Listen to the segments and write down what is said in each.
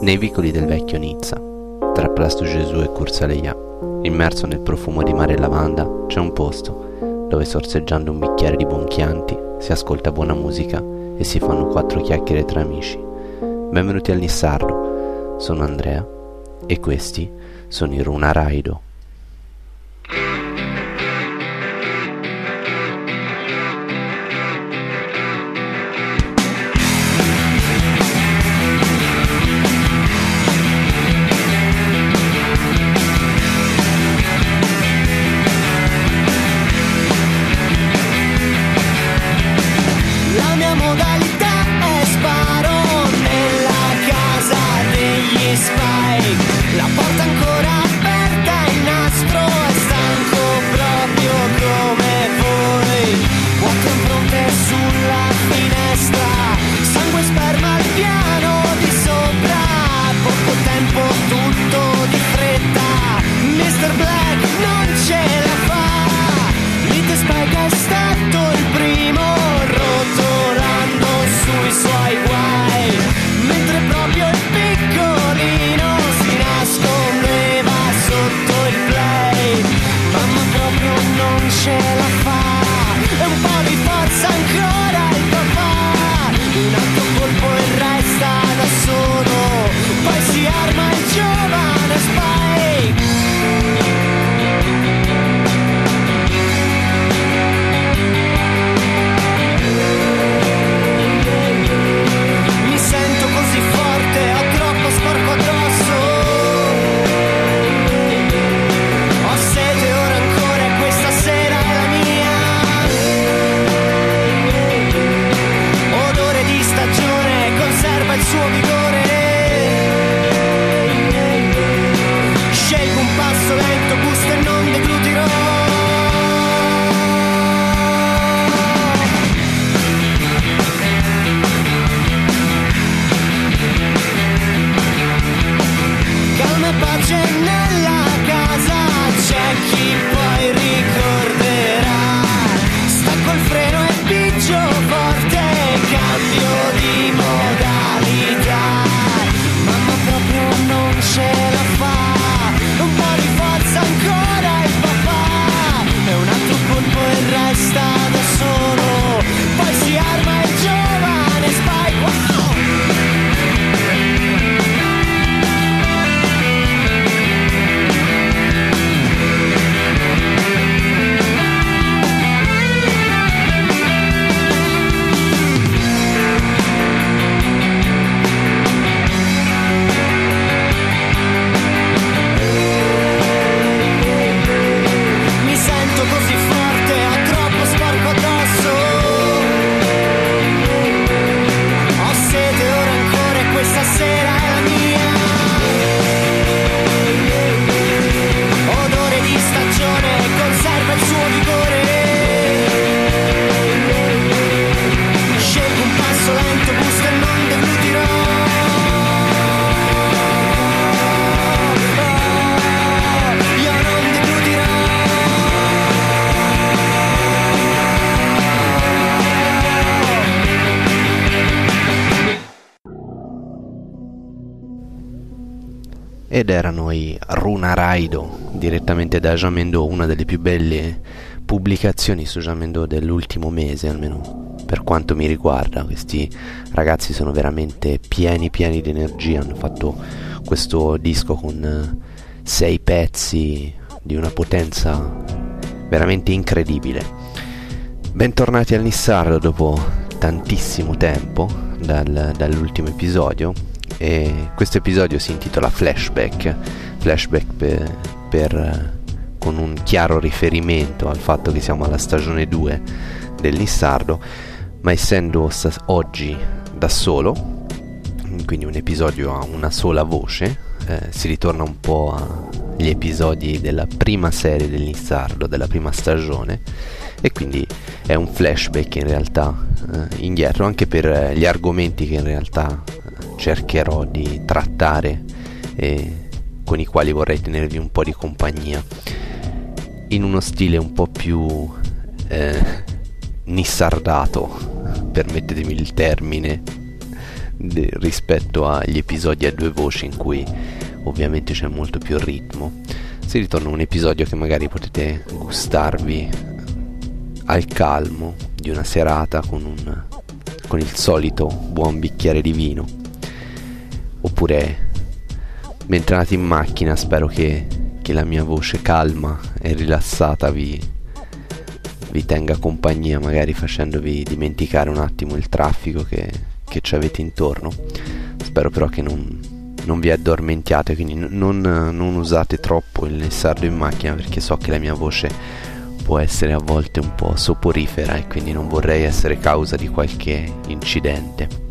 Nei vicoli del vecchio Nizza, tra Plasto Gesù e Cursaleia, immerso nel profumo di mare e lavanda, c'è un posto dove sorseggiando un bicchiere di buon Chianti si ascolta buona musica e si fanno quattro chiacchiere tra amici. Benvenuti al Nissardo, sono Andrea e questi sono i Runa Raido. Raido, direttamente da Jamendo, una delle più belle pubblicazioni su Jamendo dell'ultimo mese, almeno per quanto mi riguarda. Questi ragazzi sono veramente pieni pieni di energia, hanno fatto questo disco con sei pezzi di una potenza veramente incredibile. Bentornati al Nissardo dopo tantissimo tempo dal- dall'ultimo episodio e questo episodio si intitola Flashback, flashback per, per, eh, con un chiaro riferimento al fatto che siamo alla stagione 2 del Nissardo, ma essendo stas- oggi da solo, quindi un episodio a una sola voce, eh, si ritorna un po' agli episodi della prima serie del Nissardo, della prima stagione, e quindi è un flashback in realtà eh, indietro, anche per eh, gli argomenti che in realtà eh, cercherò di trattare e con i quali vorrei tenervi un po' di compagnia in uno stile un po' più eh, nissardato, permettetemi il termine, de- rispetto agli episodi a due voci in cui ovviamente c'è molto più ritmo. Si ritorna un episodio che magari potete gustarvi al calmo di una serata con, un, con il solito buon bicchiere di vino. Oppure mentre andate in macchina spero che, che la mia voce calma e rilassata vi, vi tenga compagnia, magari facendovi dimenticare un attimo il traffico che, che ci avete intorno. Spero però che non, non vi addormentiate, quindi non, non, usate troppo il sardo in macchina perché so che la mia voce può essere a volte un po' soporifera e quindi non vorrei essere causa di qualche incidente.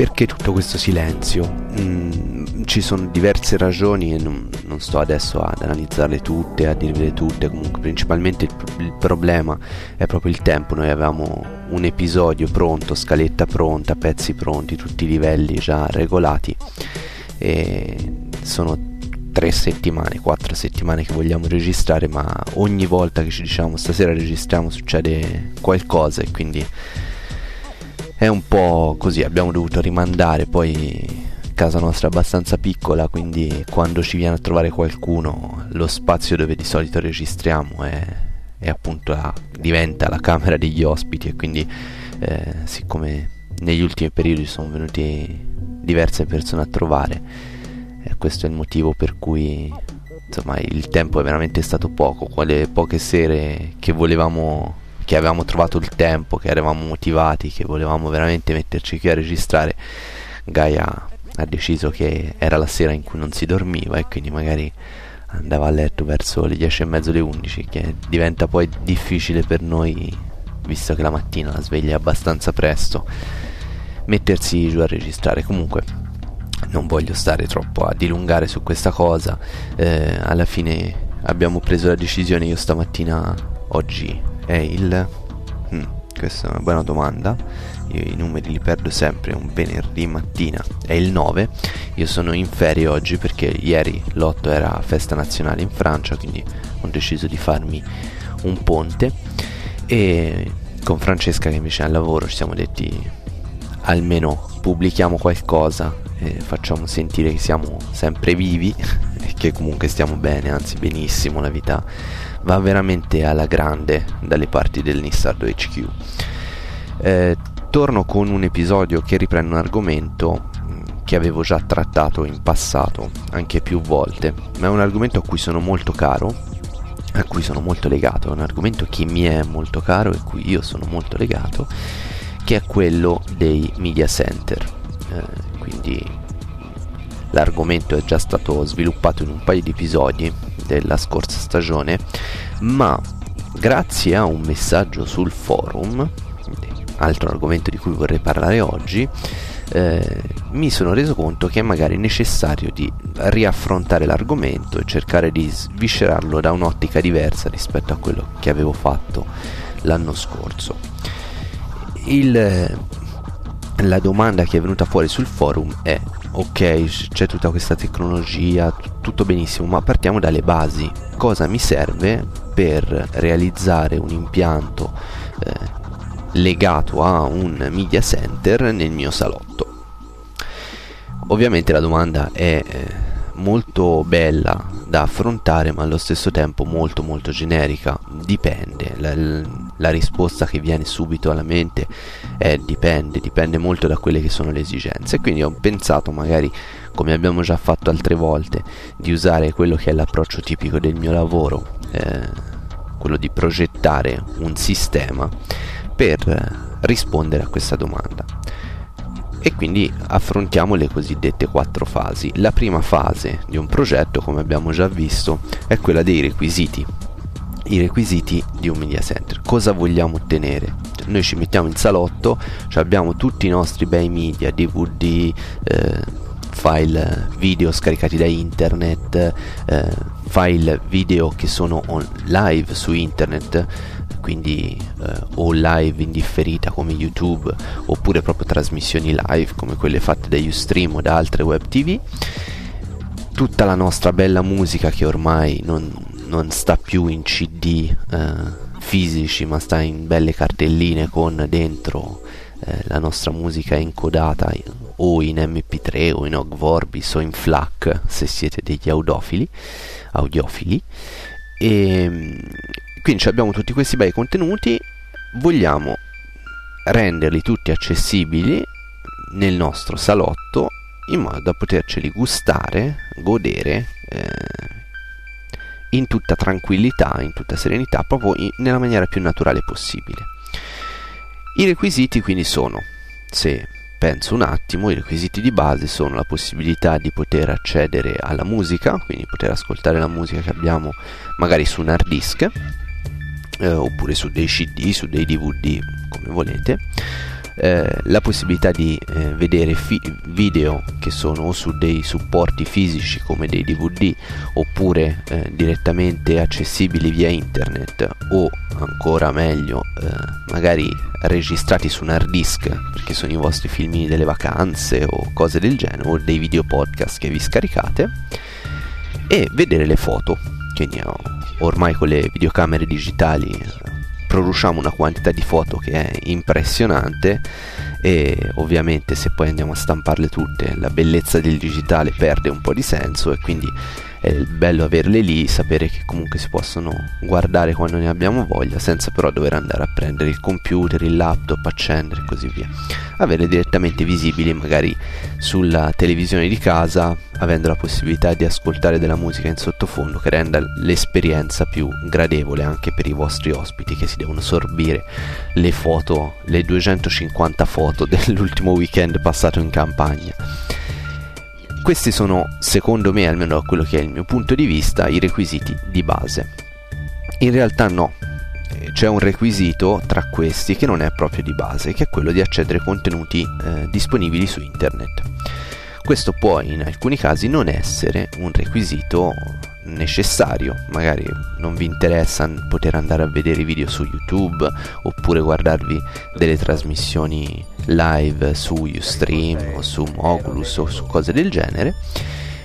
Perché tutto questo silenzio? Mm, ci sono diverse ragioni e non, non, sto adesso ad analizzarle tutte, a dirvele tutte, comunque principalmente il, il, problema è proprio il tempo, noi avevamo un episodio pronto, scaletta pronta, pezzi pronti, tutti i livelli già regolati. E sono tre settimane, quattro settimane che vogliamo registrare, ma ogni volta che ci diciamo stasera registriamo succede qualcosa e quindi è un po' così, abbiamo dovuto rimandare, poi casa nostra è abbastanza piccola, quindi quando ci viene a trovare qualcuno lo spazio dove di solito registriamo è, è appunto la, diventa la camera degli ospiti e quindi eh, siccome negli ultimi periodi sono venuti diverse persone a trovare, eh, questo è il motivo per cui insomma il tempo è veramente stato poco, quelle poche sere che volevamo che avevamo trovato il tempo, che eravamo motivati, che volevamo veramente metterci qui a registrare, Gaia ha deciso che era la sera in cui non si dormiva e quindi magari andava a letto verso le 10 e mezzo, le 11, che diventa poi difficile per noi, visto che la mattina la sveglia abbastanza presto, mettersi giù a registrare. Comunque non voglio stare troppo a dilungare su questa cosa, eh, alla fine abbiamo preso la decisione io stamattina, oggi è il... Hmm, questa è una buona domanda. Io i numeri li perdo sempre, un venerdì mattina. È il 9. Io sono in ferie oggi perché ieri l'8 era festa nazionale in Francia, quindi ho deciso di farmi un ponte. E con Francesca che invece è al lavoro ci siamo detti almeno pubblichiamo qualcosa e facciamo sentire che siamo sempre vivi e che comunque stiamo bene, anzi benissimo, la vita va veramente alla grande dalle parti del Nissardo HQ. Eh, torno con un episodio che riprende un argomento mm, che avevo già trattato in passato, anche più volte, ma è un argomento a cui sono molto caro, a cui sono molto legato, è un argomento che mi è molto caro e a cui io sono molto legato, che è quello dei media center. Eh, quindi l'argomento è già stato sviluppato in un paio di episodi della scorsa stagione, ma grazie a un messaggio sul forum, altro argomento di cui vorrei parlare oggi, eh, mi sono reso conto che è magari necessario di riaffrontare l'argomento e cercare di sviscerarlo da un'ottica diversa rispetto a quello che avevo fatto l'anno scorso. Il, la domanda che è venuta fuori sul forum è ok, c'è tutta questa tecnologia, tutto benissimo, ma partiamo dalle basi. Cosa mi serve per realizzare un impianto eh, legato a un media center nel mio salotto? Ovviamente la domanda è eh, molto bella da affrontare ma allo stesso tempo molto molto generica dipende la, la, risposta che viene subito alla mente è dipende dipende molto da quelle che sono le esigenze quindi ho pensato magari come abbiamo già fatto altre volte di usare quello che è l'approccio tipico del mio lavoro eh, quello di progettare un sistema per rispondere a questa domanda e quindi affrontiamo le cosiddette quattro fasi. La prima fase di un progetto, come abbiamo già visto, è quella dei requisiti. I requisiti di un media center. Cosa vogliamo ottenere? Noi ci mettiamo in salotto, abbiamo tutti i nostri bei media, DVD, eh, file video scaricati da internet, eh, file video che sono on live su internet, quindi eh, o live in differita come YouTube oppure proprio trasmissioni live come quelle fatte da Ustream o da altre web tv tutta la nostra bella musica che ormai non, non sta più in cd eh, fisici ma sta in belle cartelline con dentro eh, la nostra musica encodata o in mp3 o in OGG Vorbis o in FLAC se siete degli audofili audiofili. E mm, quindi abbiamo tutti questi bei contenuti vogliamo renderli tutti accessibili nel nostro salotto in modo da poterceli gustare, godere eh, in tutta tranquillità, in tutta serenità, proprio in, nella maniera più naturale possibile. I requisiti quindi sono, se penso un attimo, i requisiti di base sono la possibilità di poter accedere alla musica, quindi poter ascoltare la musica che abbiamo magari su un hard disk, eh, oppure su dei CD, su dei DVD, come volete eh, la possibilità di eh, vedere fi- video che sono o su dei supporti fisici come dei DVD oppure eh, direttamente accessibili via internet o ancora meglio eh, magari registrati su un hard disk perché sono i vostri filmini delle vacanze o cose del genere o dei video podcast che vi scaricate e vedere le foto quindi ormai con le videocamere digitali produciamo una quantità di foto che è impressionante e ovviamente se poi andiamo a stamparle tutte la bellezza del digitale perde un po' di senso e quindi è bello averle lì, sapere che comunque si possono guardare quando ne abbiamo voglia, senza però dover andare a prendere il computer, il laptop, accendere e così via. Averle direttamente visibili magari sulla televisione di casa, avendo la possibilità di ascoltare della musica in sottofondo che renda l'esperienza più gradevole anche per i vostri ospiti che si devono sorbire le foto, le 250 foto dell'ultimo weekend passato in campagna. Questi sono, secondo me, almeno da quello che è il mio punto di vista, i requisiti di base. In realtà no, eh, c'è un requisito tra questi che non è proprio di base, che è quello di accedere a contenuti eh, disponibili su internet. Questo può in alcuni casi non essere un requisito necessario, magari non vi interessa poter andare a vedere video su YouTube oppure guardarvi delle trasmissioni live su Ustream o su Mogulus o su cose del genere.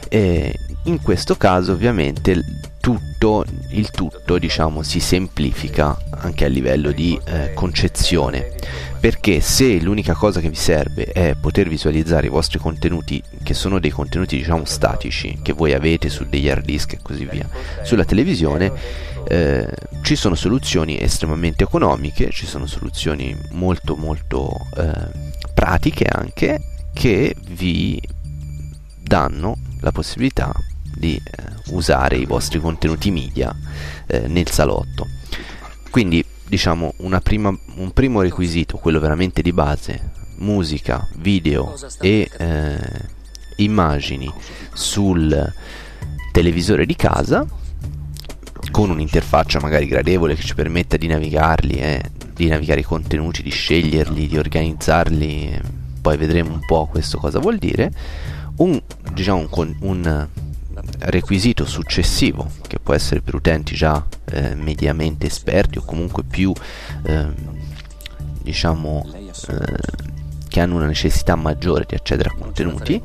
E in questo caso ovviamente tutto, il tutto diciamo, si semplifica anche a livello di eh, concezione perché se l'unica cosa che vi serve è poter visualizzare i vostri contenuti che sono dei contenuti diciamo statici che voi avete su degli hard disk e così via sulla televisione eh, ci sono soluzioni estremamente economiche ci sono soluzioni molto molto eh, pratiche anche che vi danno la possibilità di eh, usare i vostri contenuti media eh, nel salotto. Quindi diciamo prima, un primo requisito, quello veramente di base, musica, video e eh, immagini sul televisore di casa con un'interfaccia magari gradevole che ci permetta di navigarli, eh, di navigare i contenuti, di sceglierli, di organizzarli, poi vedremo un po' questo cosa vuol dire. Un, diciamo, un, un requisito successivo che può essere per utenti già eh, mediamente esperti o comunque più eh, diciamo eh, che hanno una necessità maggiore di accedere a contenuti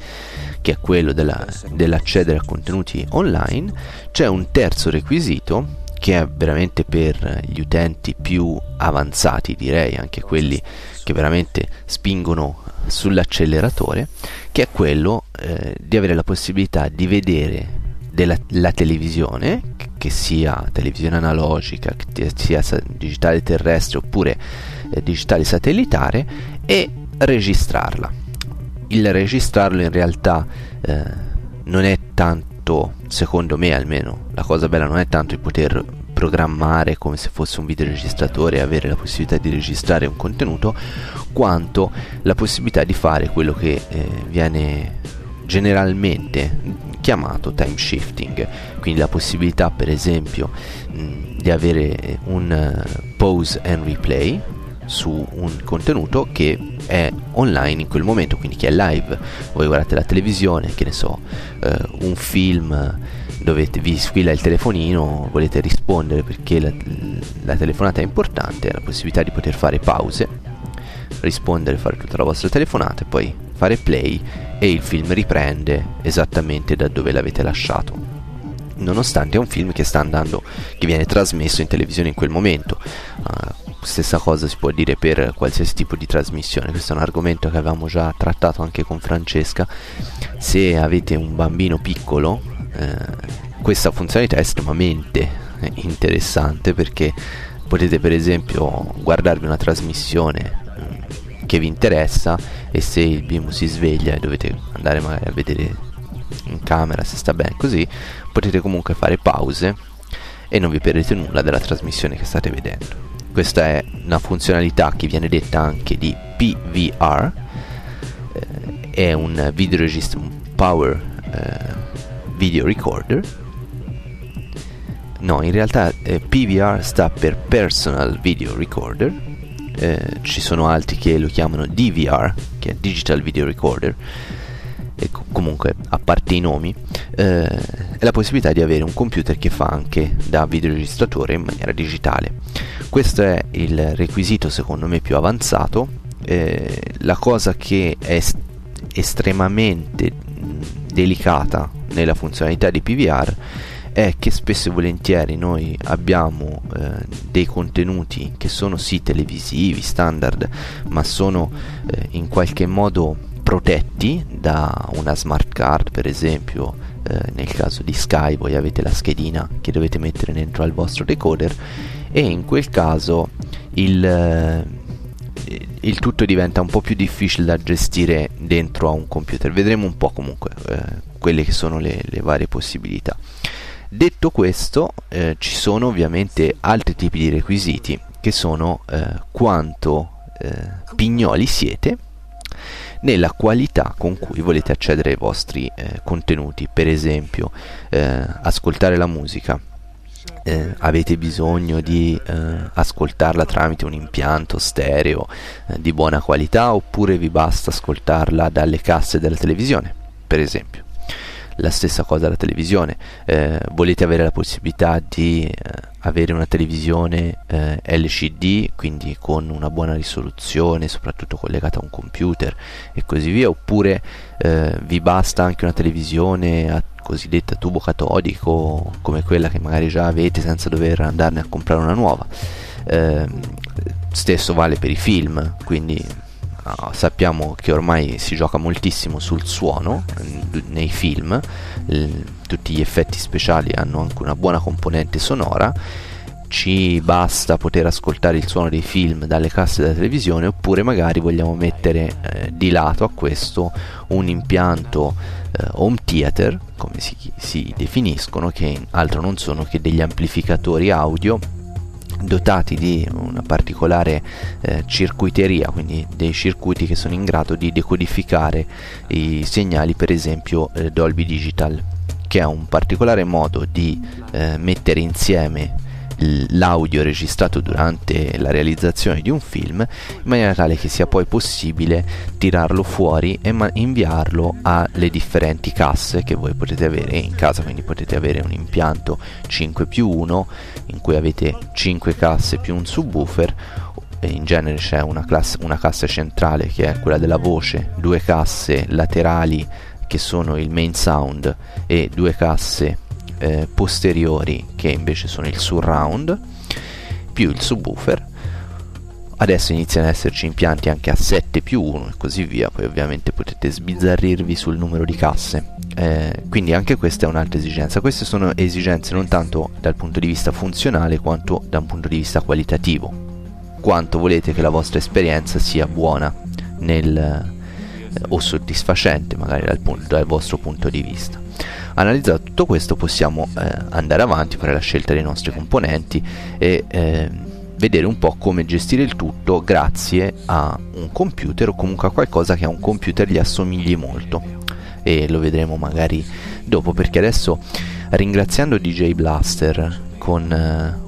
che è quello della, dell'accedere a contenuti online c'è un terzo requisito che è veramente per gli utenti più avanzati direi anche quelli che veramente spingono sull'acceleratore che è quello eh, di avere la possibilità di vedere della la televisione, che sia televisione analogica, che sia digitale terrestre oppure eh, digitale satellitare, e registrarla. Il registrarlo in realtà eh, non è tanto, secondo me almeno, la cosa bella non è tanto il poter programmare come se fosse un videoregistratore e avere la possibilità di registrare un contenuto, quanto la possibilità di fare quello che eh, viene generalmente chiamato time shifting, quindi la possibilità per esempio mh, di avere un uh, pause and replay su un contenuto che è online in quel momento, quindi che è live. Voi guardate la televisione, che ne so, uh, un film dovete, vi squilla il telefonino, volete rispondere perché la, la telefonata è importante, la possibilità di poter fare pause, rispondere, fare tutta la vostra telefonata e poi fare play e il film riprende esattamente da dove l'avete lasciato. Nonostante è un film che sta andando, che viene trasmesso in televisione in quel momento. Uh, stessa cosa si può dire per qualsiasi tipo di trasmissione. Questo è un argomento che avevamo già trattato anche con Francesca. Se avete un bambino piccolo, eh, questa funzionalità è estremamente interessante perché potete per esempio guardarvi una trasmissione mm, che vi interessa e se il bimbo si sveglia e dovete andare magari a vedere in camera se sta bene così potete comunque fare pause e non vi perdete nulla della trasmissione che state vedendo questa è una funzionalità che viene detta anche di PVR eh, è un video registro un power eh, video recorder. No in realtà eh, PVR sta per personal video recorder. Eh, ci sono altri che lo chiamano DVR che è digital video recorder. E comunque a parte i nomi. Eh, è la possibilità di avere un computer che fa anche da videoregistratore in maniera digitale. Questo è il requisito secondo me più avanzato. Eh, la cosa che è est- estremamente delicata nella funzionalità di PVR è che spesso e volentieri noi abbiamo eh, dei contenuti che sono sì televisivi, standard, ma sono eh, in qualche modo protetti da una smart card per esempio eh, nel caso di Sky voi avete la schedina che dovete mettere dentro al vostro decoder e in quel caso il, eh, il tutto diventa un po' più difficile da gestire dentro a un computer. Vedremo un po' comunque eh, quelle che sono le, le, varie possibilità. Detto questo eh, ci sono ovviamente altri tipi di requisiti che sono eh, quanto eh, pignoli siete nella qualità con cui volete accedere ai vostri eh, contenuti, per esempio eh, ascoltare la musica. Eh, avete bisogno di eh, ascoltarla tramite un impianto stereo eh, di buona qualità oppure vi basta ascoltarla dalle casse della televisione, per esempio la stessa cosa alla televisione. Eh, volete avere la possibilità di eh, avere una televisione eh, LCD, quindi con una buona risoluzione, soprattutto collegata a un computer e così via, oppure eh, vi basta anche una televisione a cosiddetta tubo catodico come quella che magari già avete senza dover andarne a comprare una nuova. Ehm, stesso vale per i film, quindi uh, sappiamo che ormai si gioca moltissimo sul suono nei film, tutti gli effetti speciali hanno anche una buona componente sonora, ci basta poter ascoltare il suono dei film dalle casse della televisione oppure magari vogliamo mettere eh, di lato a questo un impianto eh, home theater, come si, si definiscono, che altro non sono che degli amplificatori audio dotati di una particolare eh, circuiteria, quindi dei circuiti che sono in grado di decodificare i segnali, per esempio eh, Dolby Digital, che è un particolare modo di eh, mettere insieme l'audio registrato durante la realizzazione di un film in maniera tale che sia poi possibile tirarlo fuori e ma- inviarlo alle differenti casse che voi potete avere in casa. Quindi potete avere un impianto 5 più 1 in cui avete 5 casse più un subwoofer in genere c'è una, classe, una cassa centrale che è quella della voce due casse laterali che sono il main sound e due casse eh, posteriori che invece sono il surround più il subwoofer. Adesso iniziano ad esserci impianti anche a 7 più 1 e così via. Poi ovviamente potete sbizzarrirvi sul numero di casse. Eh, quindi anche questa è un'altra esigenza. Queste sono esigenze non tanto dal punto di vista funzionale quanto da un punto di vista qualitativo. Quanto volete che la vostra esperienza sia buona nel, eh, o soddisfacente magari dal, punto, dal vostro punto di vista Analizzato tutto questo possiamo eh, andare avanti, fare la scelta dei nostri componenti e eh, vedere un po' come gestire il tutto grazie a un computer o comunque a qualcosa che a un computer gli assomigli molto. E lo vedremo magari dopo perché adesso ringraziando DJ Blaster con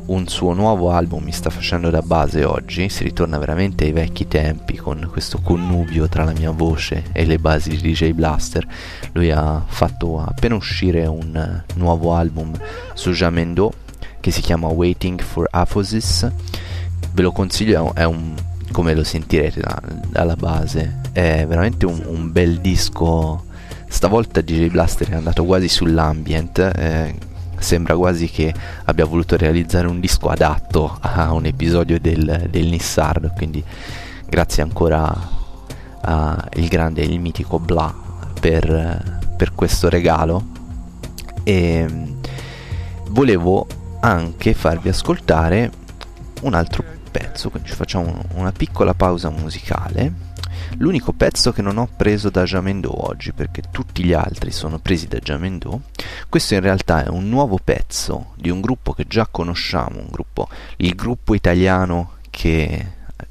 uh, un suo nuovo album mi sta facendo da base oggi, si ritorna veramente ai vecchi tempi con questo connubio tra la mia voce e le basi di DJ Blaster. Lui ha fatto appena uscire un uh, nuovo album su Jamendo che si chiama Waiting for Aphosis. Ve lo consiglio, è un come lo sentirete da, dalla base, è veramente un, un, bel disco. Stavolta DJ Blaster è andato quasi sull'ambient. Eh, sembra quasi che abbia voluto realizzare un disco adatto a un episodio del, del Nissardo. Quindi grazie ancora al grande e il mitico Bla per, per questo regalo. E volevo anche farvi ascoltare un altro pezzo, quindi ci facciamo una piccola pausa musicale. L'unico pezzo che non ho preso da Jamendo oggi, perché tutti gli altri sono presi da Jamendo, questo in realtà è un nuovo pezzo di un gruppo che già conosciamo, gruppo, il gruppo italiano che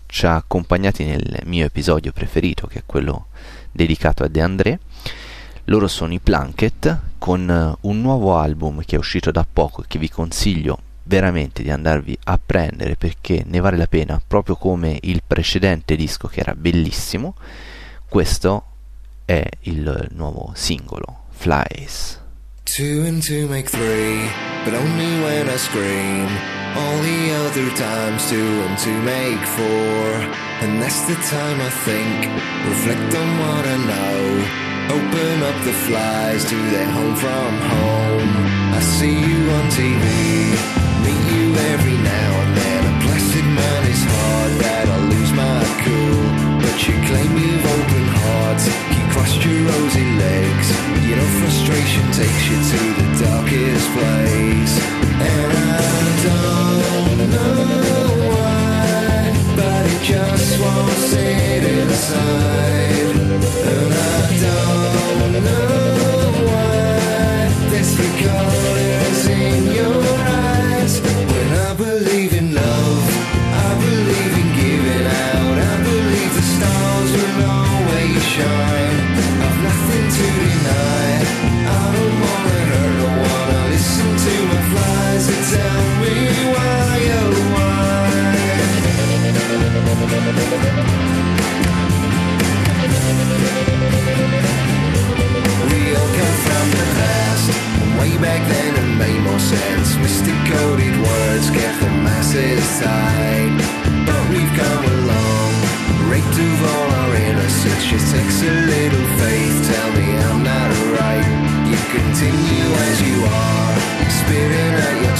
ci ha accompagnati nel mio episodio preferito, che è quello dedicato a De André. Loro sono i Planket con un nuovo album che è uscito da poco e che vi consiglio veramente di andarvi a prendere perché ne vale la pena, proprio come il precedente disco che era bellissimo. Questo è il nuovo singolo, Flies. Two and two make three, but only when I scream. All the other times two and two make four, and that's the time I think. Reflect on what I know. Open up the flies to their home from home. I see you on TV. Every now and then. A placid man is hard that I lose my cool. But you claim you've open hearts, you crossed your rosy legs. You know frustration takes you to the darkest place. And I don't know why, but it just won't sit inside. And I don't know why, there's three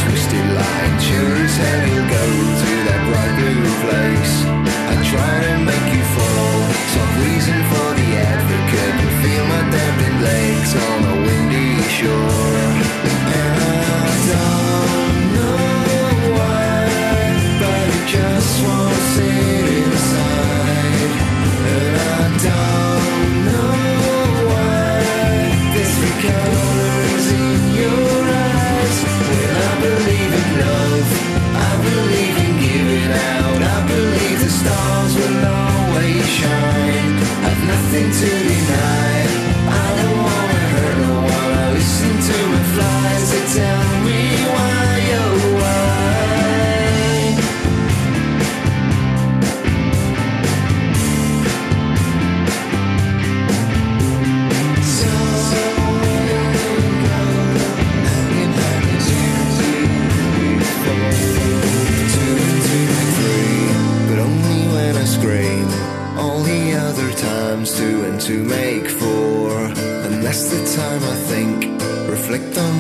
twisted line. Sure as hell you'll go to that bright blue place. Try to make you fall, some reason for the advocate. And feel my dampened legs on a windy shore. Nothing to deny.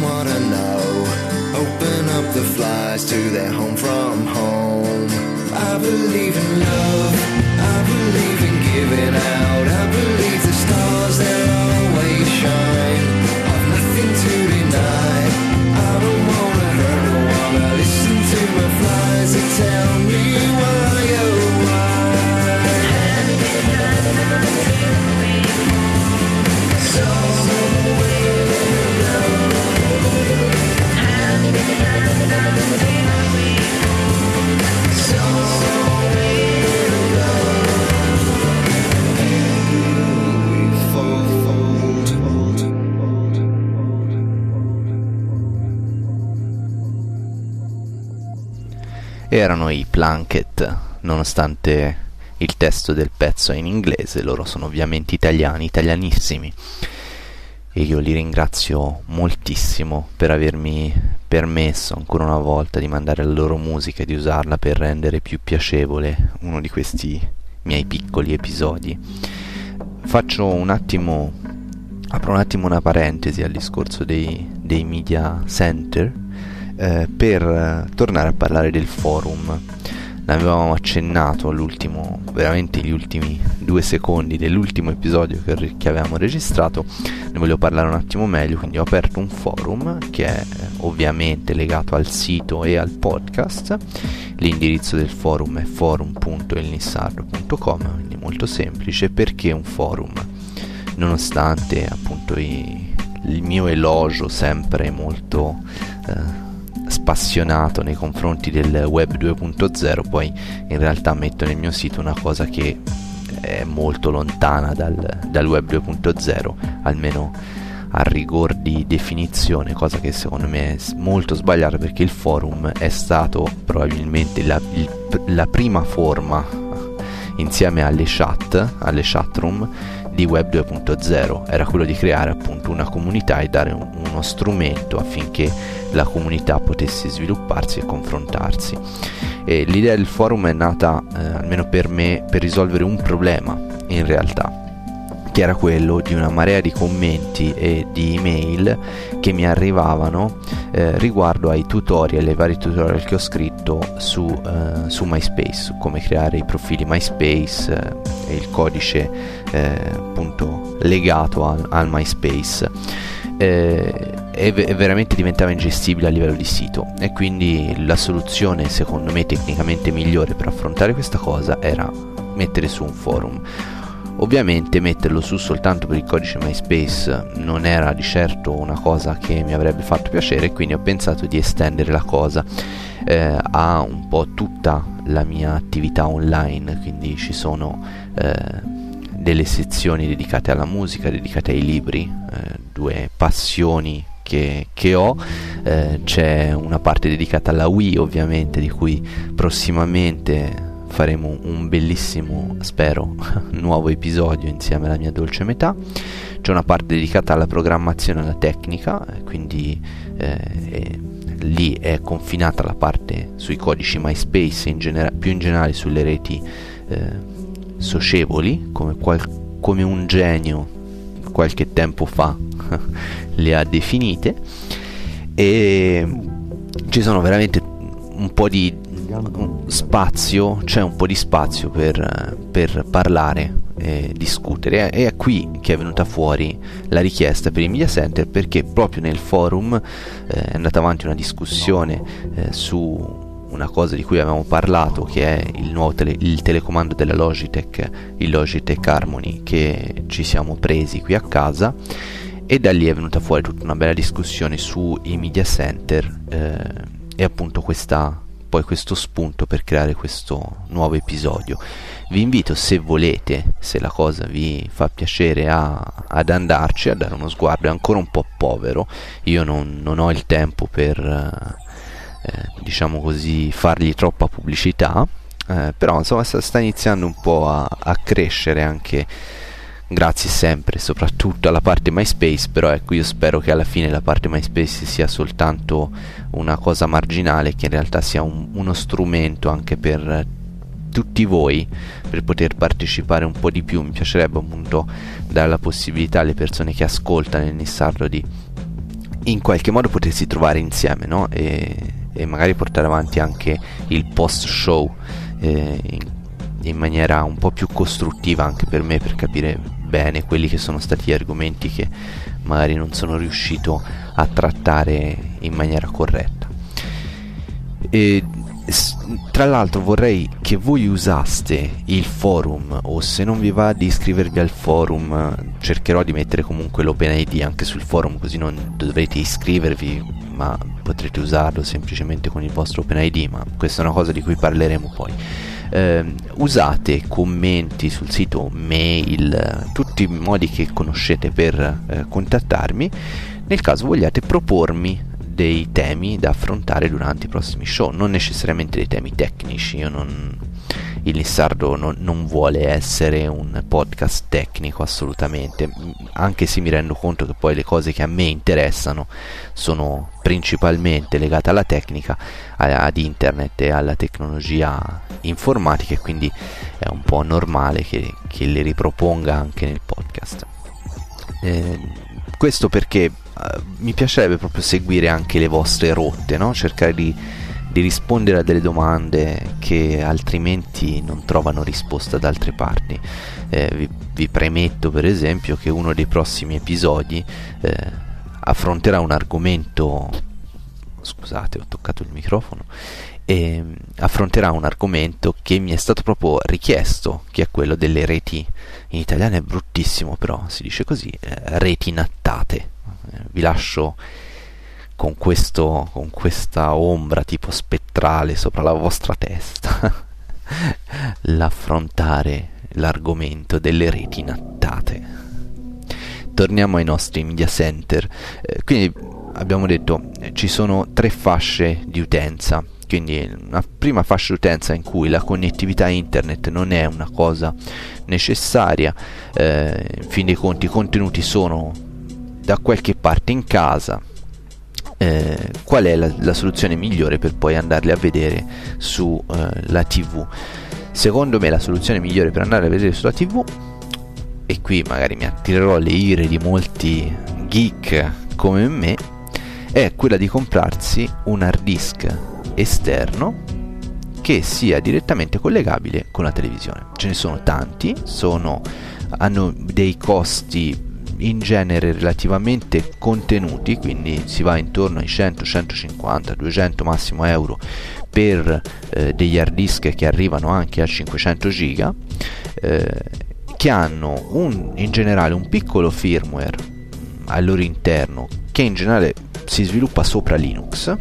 What I know. Open up the flies to their home from home. I believe in love, erano i Planket, nonostante il testo del pezzo è in inglese, loro sono ovviamente italiani, italianissimi. E io li ringrazio moltissimo per avermi permesso ancora una volta di mandare la loro musica e di usarla per rendere più piacevole uno di questi miei piccoli episodi. Faccio un attimo, apro un attimo una parentesi al discorso dei, dei media center eh, per eh, tornare a parlare del forum. L'avevamo accennato all'ultimo, veramente gli ultimi due secondi dell'ultimo episodio che, che avevamo registrato, ne voglio parlare un attimo meglio, quindi ho aperto un forum che è eh, ovviamente legato al sito e al podcast, l'indirizzo del forum è forum.elnissardo.com, quindi molto semplice, perché un forum? Nonostante appunto i, il mio elogio sempre molto... Eh, spassionato nei confronti del web 2.0, poi in realtà metto nel mio sito una cosa che è molto lontana dal, dal web 2.0, almeno a rigor di definizione, cosa che secondo me è molto sbagliata perché il forum è stato probabilmente la, il, la prima forma insieme alle chat, alle chat room di Web 2.0 era quello di creare appunto una comunità e dare un, uno strumento affinché la comunità potesse svilupparsi e confrontarsi. E l'idea del forum è nata, eh, almeno per me, per risolvere un problema in realtà che era quello di una marea di commenti e di email che mi arrivavano eh, riguardo ai tutorial, ai vari tutorial che ho scritto su, eh, su MySpace, su come creare i profili MySpace eh, e il codice eh, appunto legato al, al MySpace. Eh, e, veramente diventava ingestibile a livello di sito e quindi la soluzione secondo me tecnicamente migliore per affrontare questa cosa era mettere su un forum Ovviamente metterlo su soltanto per il codice MySpace non era di certo una cosa che mi avrebbe fatto piacere, quindi ho pensato di estendere la cosa eh, a un po' tutta la mia attività online, quindi ci sono eh, delle sezioni dedicate alla musica, dedicate ai libri, eh, due passioni che, che, ho. Eh, c'è una parte dedicata alla Wii, ovviamente, di cui prossimamente faremo un bellissimo, spero, nuovo episodio insieme alla mia dolce metà. C'è una parte dedicata alla programmazione e alla tecnica, quindi eh, lì è confinata la parte sui codici MySpace e genera- più in generale sulle reti eh, socievoli, come, qual- come un genio qualche tempo fa le ha definite e ci sono veramente un po' di spazio, c'è un po' di spazio per, per parlare e discutere. E è qui che è venuta fuori la richiesta per i media center perché proprio nel forum eh, è andata avanti una discussione eh, su una cosa di cui avevamo parlato che è il nuovo tele- il telecomando della Logitech, il Logitech Harmony che ci siamo presi qui a casa. E da lì è venuta fuori tutta una bella discussione sui media center eh, e appunto questa poi questo spunto per creare questo nuovo episodio. Vi invito se volete, se la cosa vi fa piacere a, ad andarci, a dare uno sguardo, è ancora un po' povero, io non, non ho il tempo per, eh, diciamo così, fargli troppa pubblicità, eh, però insomma sta, sta, iniziando un po' a, a crescere anche grazie sempre soprattutto alla parte MySpace però ecco io spero che alla fine la parte MySpace sia soltanto una cosa marginale che in realtà sia un, uno strumento anche per tutti voi per poter partecipare un po' di più mi piacerebbe appunto dare la possibilità alle persone che ascoltano il Nissardo di in qualche modo potersi trovare insieme no? e, e magari portare avanti anche il post show eh, in, in maniera un po' più costruttiva anche per me per capire bene quelli che sono stati gli argomenti che magari non sono riuscito a trattare in maniera corretta. E, tra l'altro vorrei che voi usaste il forum o se non vi va di iscrivervi al forum cercherò di mettere comunque l'OpenID anche sul forum così non dovrete iscrivervi ma potrete usarlo semplicemente con il vostro OpenID ma questa è una cosa di cui parleremo poi eh, usate commenti sul sito, mail, tutti i modi che conoscete per eh, contattarmi. Nel caso vogliate propormi dei temi da affrontare durante i prossimi show, non necessariamente dei temi tecnici, io non, il Lissardo non, non, vuole essere un podcast tecnico assolutamente, anche se mi rendo conto che poi le cose che a me interessano sono principalmente legate alla tecnica, ad internet e alla tecnologia informatica e quindi è un po' normale che, che le riproponga anche nel podcast. Eh, questo perché eh, mi piacerebbe proprio seguire anche le vostre rotte, no? cercare di di rispondere a delle domande che altrimenti non trovano risposta da altre parti. Eh, vi, vi, premetto per esempio che uno dei prossimi episodi eh, affronterà un argomento scusate ho toccato il microfono e affronterà un argomento che mi è stato proprio richiesto che è quello delle reti in italiano è bruttissimo però si dice così eh, reti nattate eh, vi lascio con, questo, con questa ombra tipo spettrale sopra la vostra testa l'affrontare l'argomento delle reti nattate. Torniamo ai nostri media center. Eh, quindi abbiamo detto eh, ci sono tre fasce di utenza. Quindi una prima fascia di utenza in cui la connettività internet non è una cosa necessaria, eh, in fin dei conti i contenuti sono da qualche parte in casa, eh, qual è la, la, soluzione migliore per poi andarli a vedere sulla eh, TV. Secondo me la soluzione migliore per andare a vedere sulla TV, e qui magari mi attirerò le ire di molti geek come me, è quella di comprarsi un hard disk esterno che sia direttamente collegabile con la televisione. Ce ne sono tanti, sono, hanno dei costi in genere relativamente contenuti, quindi si va intorno ai 100, 150, 200 massimo euro per eh, degli hard disk che arrivano anche a 500 giga, eh, che hanno un, in generale un piccolo firmware al loro interno che in generale si sviluppa sopra Linux.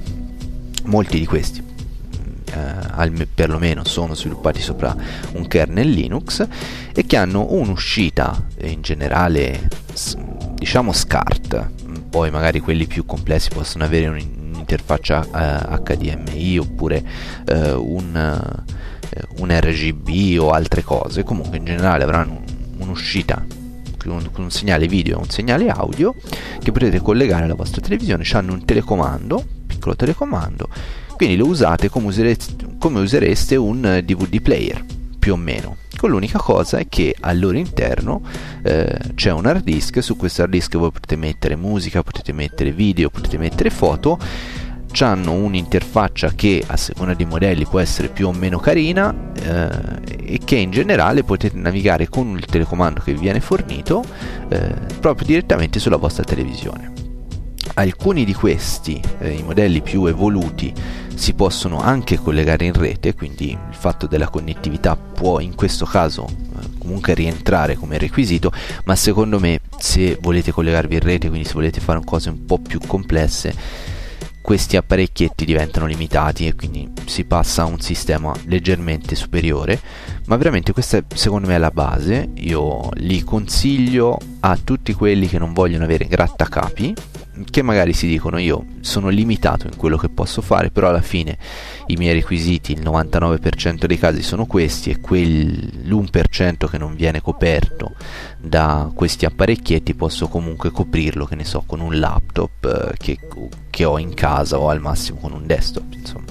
Molti di questi eh, perlomeno sono sviluppati sopra un kernel Linux e che hanno un'uscita in generale diciamo SCART. Poi magari quelli più complessi possono avere un'interfaccia eh, HDMI oppure eh, un, eh, un, RGB o altre cose. Comunque in generale avranno un'uscita con un segnale video e un segnale audio che potete collegare alla vostra televisione. Hanno un telecomando piccolo telecomando quindi lo usate come usereste, come usereste un DVD player più o meno. Con l'unica cosa è che al loro interno eh, c'è un hard disk su questo hard disk voi potete mettere musica potete mettere video potete mettere foto. Hanno un'interfaccia che a seconda dei modelli può essere più o meno carina eh, e che in generale potete navigare con il telecomando che vi viene fornito eh, proprio direttamente sulla vostra televisione alcuni di questi, eh, i modelli più evoluti, si possono anche collegare in rete, quindi il fatto della connettività può in questo caso eh, comunque rientrare come requisito, ma secondo me se volete collegarvi in rete, quindi se volete fare cose un po' più complesse, questi apparecchietti diventano limitati e quindi si passa a un sistema leggermente superiore, ma veramente questa secondo me è la base, io li consiglio a tutti quelli che non vogliono avere grattacapi che magari si dicono io sono limitato in quello che posso fare, però alla fine i miei requisiti, il 99% dei casi sono questi e quell'1% che non viene coperto da questi apparecchietti posso comunque coprirlo, che ne so, con un laptop eh, che, che ho in casa o al massimo con un desktop, insomma.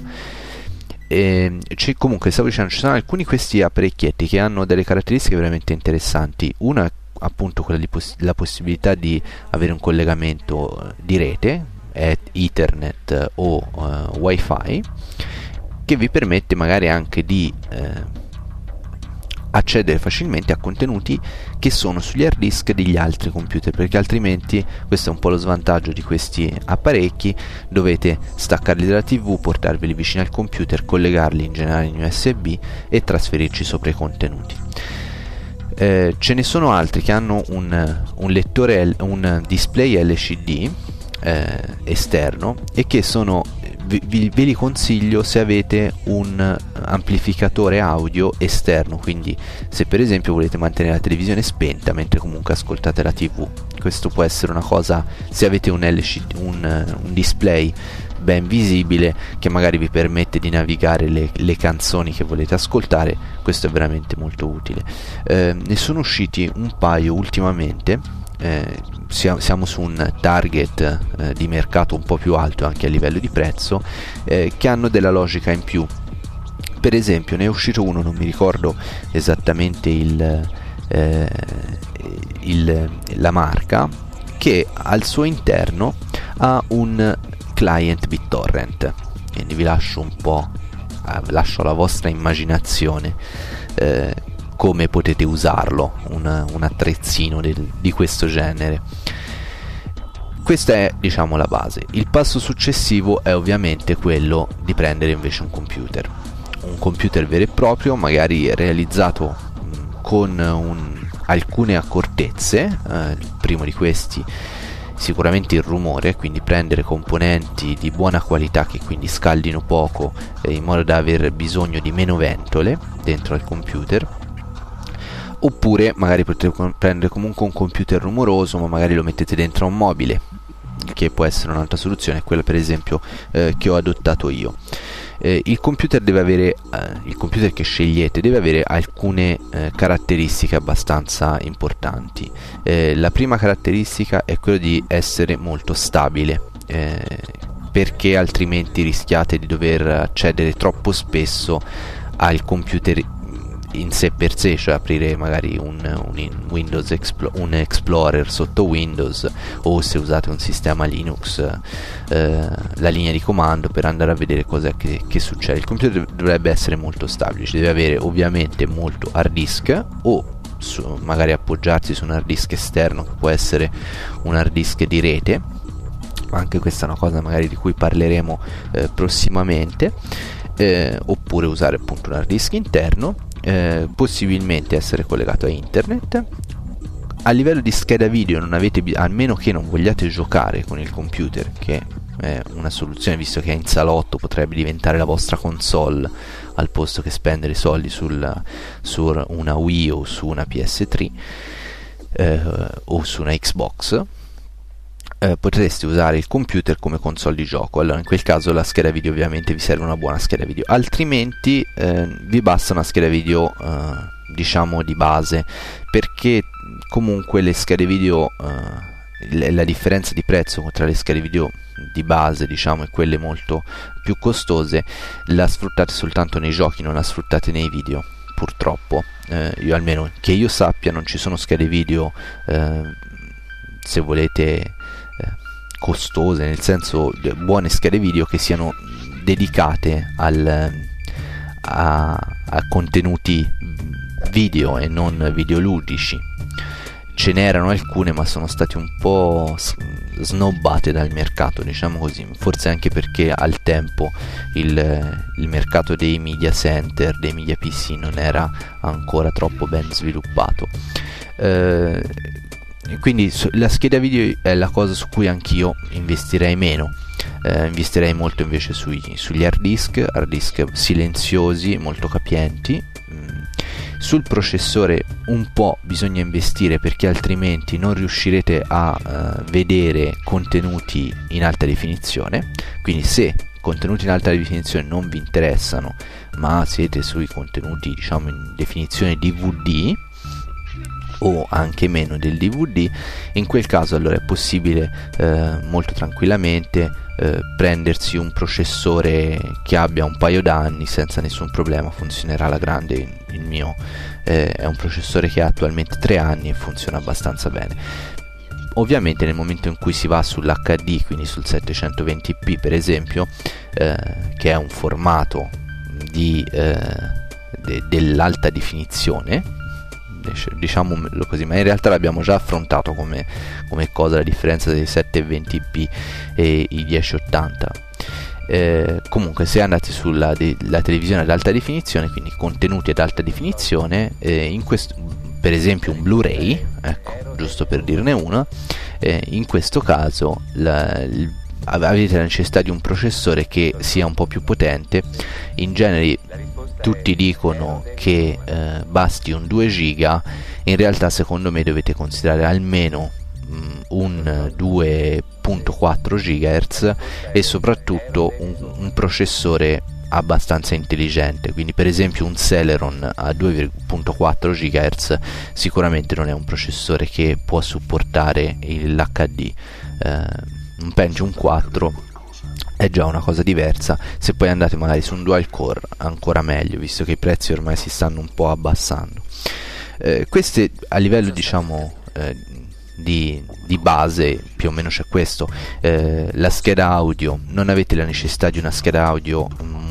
Ehm, comunque stavo dicendo ci sono alcuni di questi apparecchietti che hanno delle caratteristiche veramente interessanti una appunto quella di poss- la possibilità di avere un collegamento di rete, Ethernet o uh, Wi-Fi, che vi permette magari anche di eh, accedere facilmente a contenuti che sono sugli hard disk degli altri computer perché altrimenti questo è un po' lo svantaggio di questi apparecchi. Dovete staccarli dalla tv portarveli vicino al computer collegarli in generale in USB e trasferirci sopra i contenuti eh, ce ne sono altri che hanno un, un lettore, un display LCD eh, esterno e che sono vi, ve li consiglio se avete un amplificatore audio esterno. Quindi se per esempio volete mantenere la televisione spenta mentre comunque ascoltate la tv questo può essere una cosa se avete un, LCD, un, un display ben visibile che magari vi permette di navigare le, le canzoni che volete ascoltare questo è veramente molto utile. Eh, ne sono usciti un paio ultimamente eh, siamo su un target eh, di mercato un po' più alto anche a livello di prezzo eh, che hanno della logica in più. Per esempio ne è uscito uno non mi ricordo esattamente il, eh, il, la marca che al suo interno ha un client BitTorrent. Quindi vi lascio un po' eh, lascio alla vostra immaginazione eh, come potete usarlo un, un attrezzino del, di questo genere. Questa è diciamo la base. Il passo successivo è ovviamente quello di prendere invece un computer. Un computer vero e proprio magari realizzato mh, con un, alcune accortezze eh, il primo di questi sicuramente il rumore, quindi prendere componenti di buona qualità che quindi scaldino poco eh, in modo da aver bisogno di meno ventole dentro al computer. Oppure magari potete prendere comunque un computer rumoroso ma magari lo mettete dentro a un mobile che può essere un'altra soluzione, quella per esempio eh, che ho adottato io eh, il computer deve avere eh, il computer che scegliete deve avere alcune eh, caratteristiche abbastanza importanti. Eh, la prima caratteristica è quella di essere molto stabile eh, perché altrimenti rischiate di dover accedere troppo spesso al computer in sé per sé, cioè aprire magari un, un, Windows Explo- un Explorer sotto Windows o se usate un sistema Linux eh, la linea di comando per andare a vedere cosa che, che succede. Il computer dovrebbe essere molto stabile, deve avere ovviamente molto hard disk o su, magari appoggiarsi su un hard disk esterno che può essere un hard disk di rete anche questa è una cosa magari di cui parleremo eh, prossimamente eh, oppure usare appunto un hard disk interno eh, possibilmente essere collegato a internet. A livello di scheda video non avete almeno che non vogliate giocare con il computer che è una soluzione visto che è in salotto potrebbe diventare la vostra console al posto che spendere soldi sul, su una Wii o su una PS3 eh, o su una Xbox eh, potreste usare il computer come console di gioco. Allora, in quel caso la scheda video ovviamente vi serve una buona scheda video, altrimenti eh, vi basta una scheda video eh, diciamo di base, perché comunque le schede video eh, la differenza di prezzo tra le schede video di base diciamo e quelle molto più costose la sfruttate soltanto nei giochi non la sfruttate nei video purtroppo eh, io almeno che io sappia non ci sono schede video eh, se volete costose, nel senso buone schede video che siano dedicate al, a, a contenuti video e non videoludici. Ce n'erano alcune ma sono state un po' snobbate dal mercato, diciamo così, forse anche perché al tempo il, il mercato dei media center, dei media PC non era ancora troppo ben sviluppato. Eh, quindi la scheda video è la cosa su cui anch'io investirei meno. Eh, investirei molto invece sui, sugli hard disk, hard disk silenziosi, molto capienti. Mm. Sul processore un po' bisogna investire perché altrimenti non riuscirete a uh, vedere contenuti in alta definizione. Quindi se contenuti in alta definizione non vi interessano, ma siete sui contenuti diciamo in definizione DVD, o anche meno del DVD, in quel caso allora è possibile eh, molto tranquillamente eh, prendersi un processore che abbia un paio d'anni senza nessun problema, funzionerà alla grande, il mio eh, è un processore che ha attualmente 3 anni e funziona abbastanza bene. Ovviamente nel momento in cui si va sull'HD, quindi sul 720p per esempio, eh, che è un formato di, eh, de- dell'alta definizione, diciamolo così, ma in realtà l'abbiamo già affrontato come, come cosa la differenza dei 720p e i 1080. Eh, comunque se andate sulla de- televisione ad alta definizione quindi contenuti ad alta definizione eh, questo, per esempio un blu-ray ecco giusto per dirne uno eh, in questo caso la, il, avete la necessità di un processore che sia un po' più potente in genere tutti dicono che eh, basti un 2 giga in realtà secondo me dovete considerare almeno mh, un 2.4 GHz e soprattutto un, un processore abbastanza intelligente. Quindi per esempio un Celeron a 2.4 GHz sicuramente non è un processore che può supportare l'HD eh, un Pentium 4 è già una cosa diversa. Se poi andate magari su un dual core ancora meglio visto che i prezzi ormai si stanno un po' abbassando. Eh, queste a livello diciamo eh, di, di, base più o meno c'è questo. Eh, la scheda audio non avete la necessità di una scheda audio mm,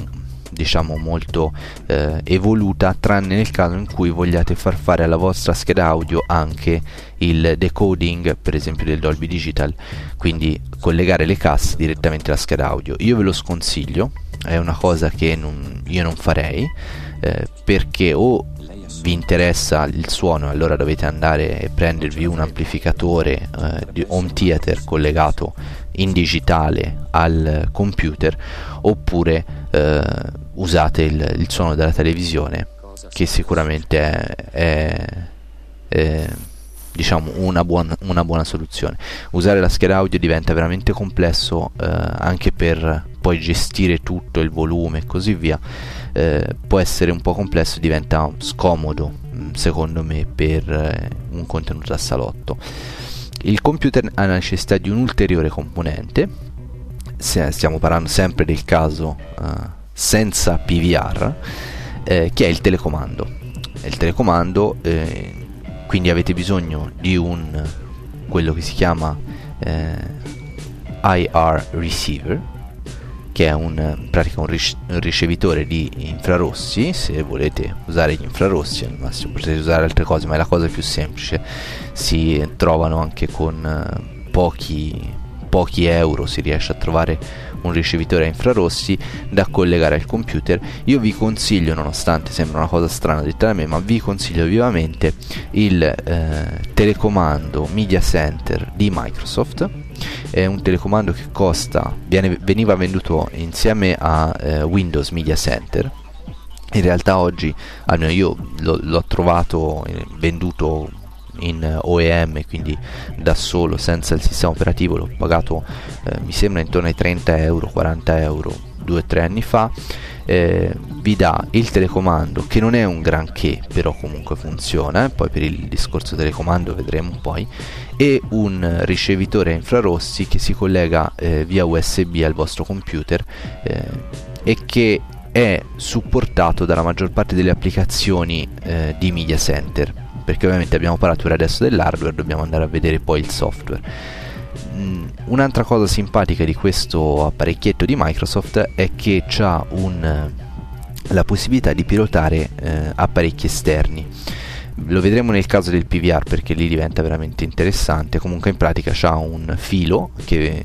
diciamo molto eh, evoluta tranne nel caso in cui vogliate far fare alla vostra scheda audio anche il decoding per esempio del Dolby Digital. Quindi collegare le casse direttamente alla scheda audio. Io ve lo sconsiglio è una cosa che non, io non farei eh, perché o vi interessa il suono allora dovete andare e prendervi un amplificatore eh, di home theater collegato in digitale al computer oppure eh, usate il, il, suono della televisione che sicuramente è, è, è diciamo una buona, una buona, soluzione. Usare la scheda audio diventa veramente complesso eh, anche per poi gestire tutto il volume e così via eh, può essere un po' complesso diventa scomodo mm, secondo me per eh, un contenuto da salotto. Il computer ha necessità di un ulteriore componente. Stiamo parlando sempre del caso uh, senza PVR, eh, che è il telecomando. Il telecomando, eh, quindi avete bisogno di un quello che si chiama eh, IR receiver, che è un, pratica un, ric- un, ricevitore di infrarossi. Se volete usare gli infrarossi, al massimo potete usare altre cose, ma è la cosa più semplice. Si trovano anche con eh, pochi, pochi euro, si riesce a trovare un ricevitore a infrarossi da collegare al computer. Io vi consiglio, nonostante sembra una cosa strana detta da me, ma vi consiglio vivamente il eh, telecomando Media Center di Microsoft. È un telecomando che costa, viene, veniva venduto insieme a eh, Windows Media Center. In realtà oggi, almeno io l'ho, l'ho trovato eh, venduto in OEM, quindi da solo, senza il sistema operativo, l'ho pagato eh, mi sembra intorno ai 30 euro, 40 euro, 2-3 anni fa. Eh, vi dà il telecomando che non è un granché però comunque funziona eh, poi per il discorso telecomando vedremo poi. E un ricevitore a infrarossi che si collega eh, via USB al vostro computer eh, e che è supportato dalla maggior parte delle applicazioni eh, di Media Center perché ovviamente abbiamo parlato per adesso dell'hardware, dobbiamo andare a vedere poi il software. Mm, un'altra cosa simpatica di questo apparecchietto di Microsoft è che ha un, la possibilità di pilotare eh, apparecchi esterni. Lo vedremo nel caso del PVR perché lì diventa veramente interessante. Comunque in pratica ha un filo che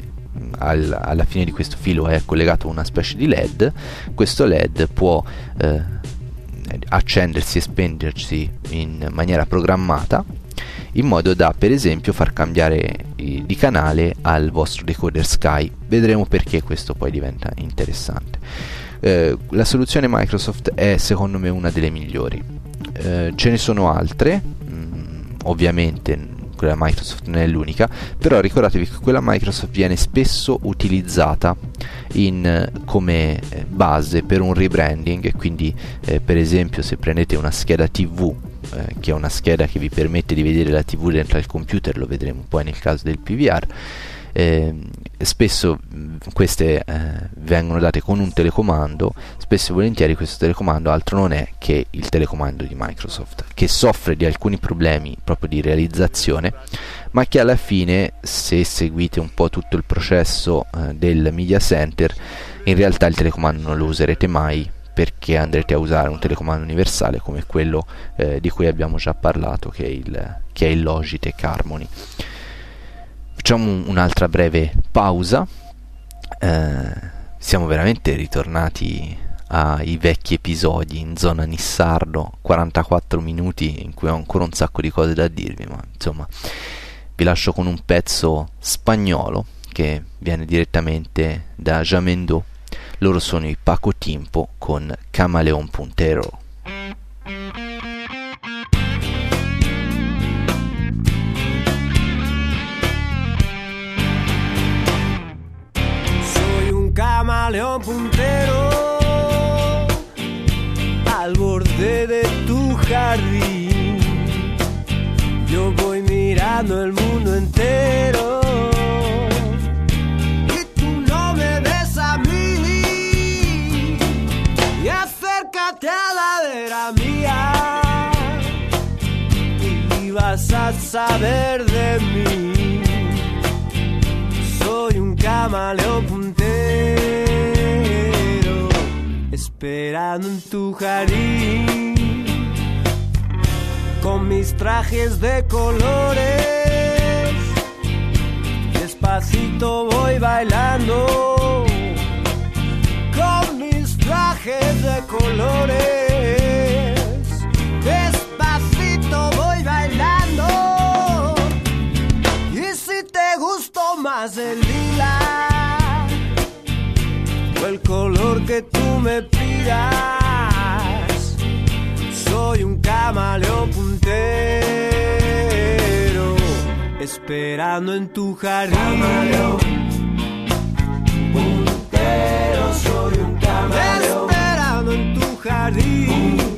al, alla fine di questo filo è collegato una specie di LED. Questo LED può eh, accendersi e spendersi in maniera programmata in modo da per esempio far cambiare di canale al vostro decoder Sky. Vedremo perché questo poi diventa interessante. Eh, la soluzione Microsoft è secondo me una delle migliori. Eh, ce ne sono altre mm, ovviamente quella Microsoft non è l'unica, però ricordatevi che quella Microsoft viene spesso utilizzata in, come eh, base per un rebranding quindi eh, per esempio se prendete una scheda TV eh, che è una scheda che vi permette di vedere la TV dentro al computer, lo vedremo poi nel caso del PVR eh, spesso queste eh, vengono date con un telecomando, spesso e volentieri questo telecomando altro non è che il telecomando di Microsoft, che soffre di alcuni problemi proprio di realizzazione, ma che alla fine, se seguite un po' tutto il processo eh, del media center, in realtà il telecomando non lo userete mai perché andrete a usare un telecomando universale come quello eh, di cui abbiamo già parlato, che è il, che è il Logitech Harmony. Facciamo un'altra breve pausa. Eh, siamo veramente ritornati ai vecchi episodi in zona Nissardo, 44 minuti in cui ho ancora un sacco di cose da dirvi, ma insomma vi lascio con un pezzo spagnolo che viene direttamente da Jamendo. Loro sono i Paco Timpo con Camaleon Puntero. Camaleón puntero al borde de tu jardín. Yo voy mirando el mundo entero. Y tú no me ves a mí. Y acércate a la vera mía. Y vas a saber de mí. Soy un camaleón puntero. Esperando en tu jardín con mis trajes de colores. Despacito voy bailando con mis trajes de colores. Despacito voy bailando. Y si te gustó más el lila o el color que tú me soy un camaleón puntero, esperando en tu jardín. Camaleón puntero, soy un camaleón. Esperando en tu jardín.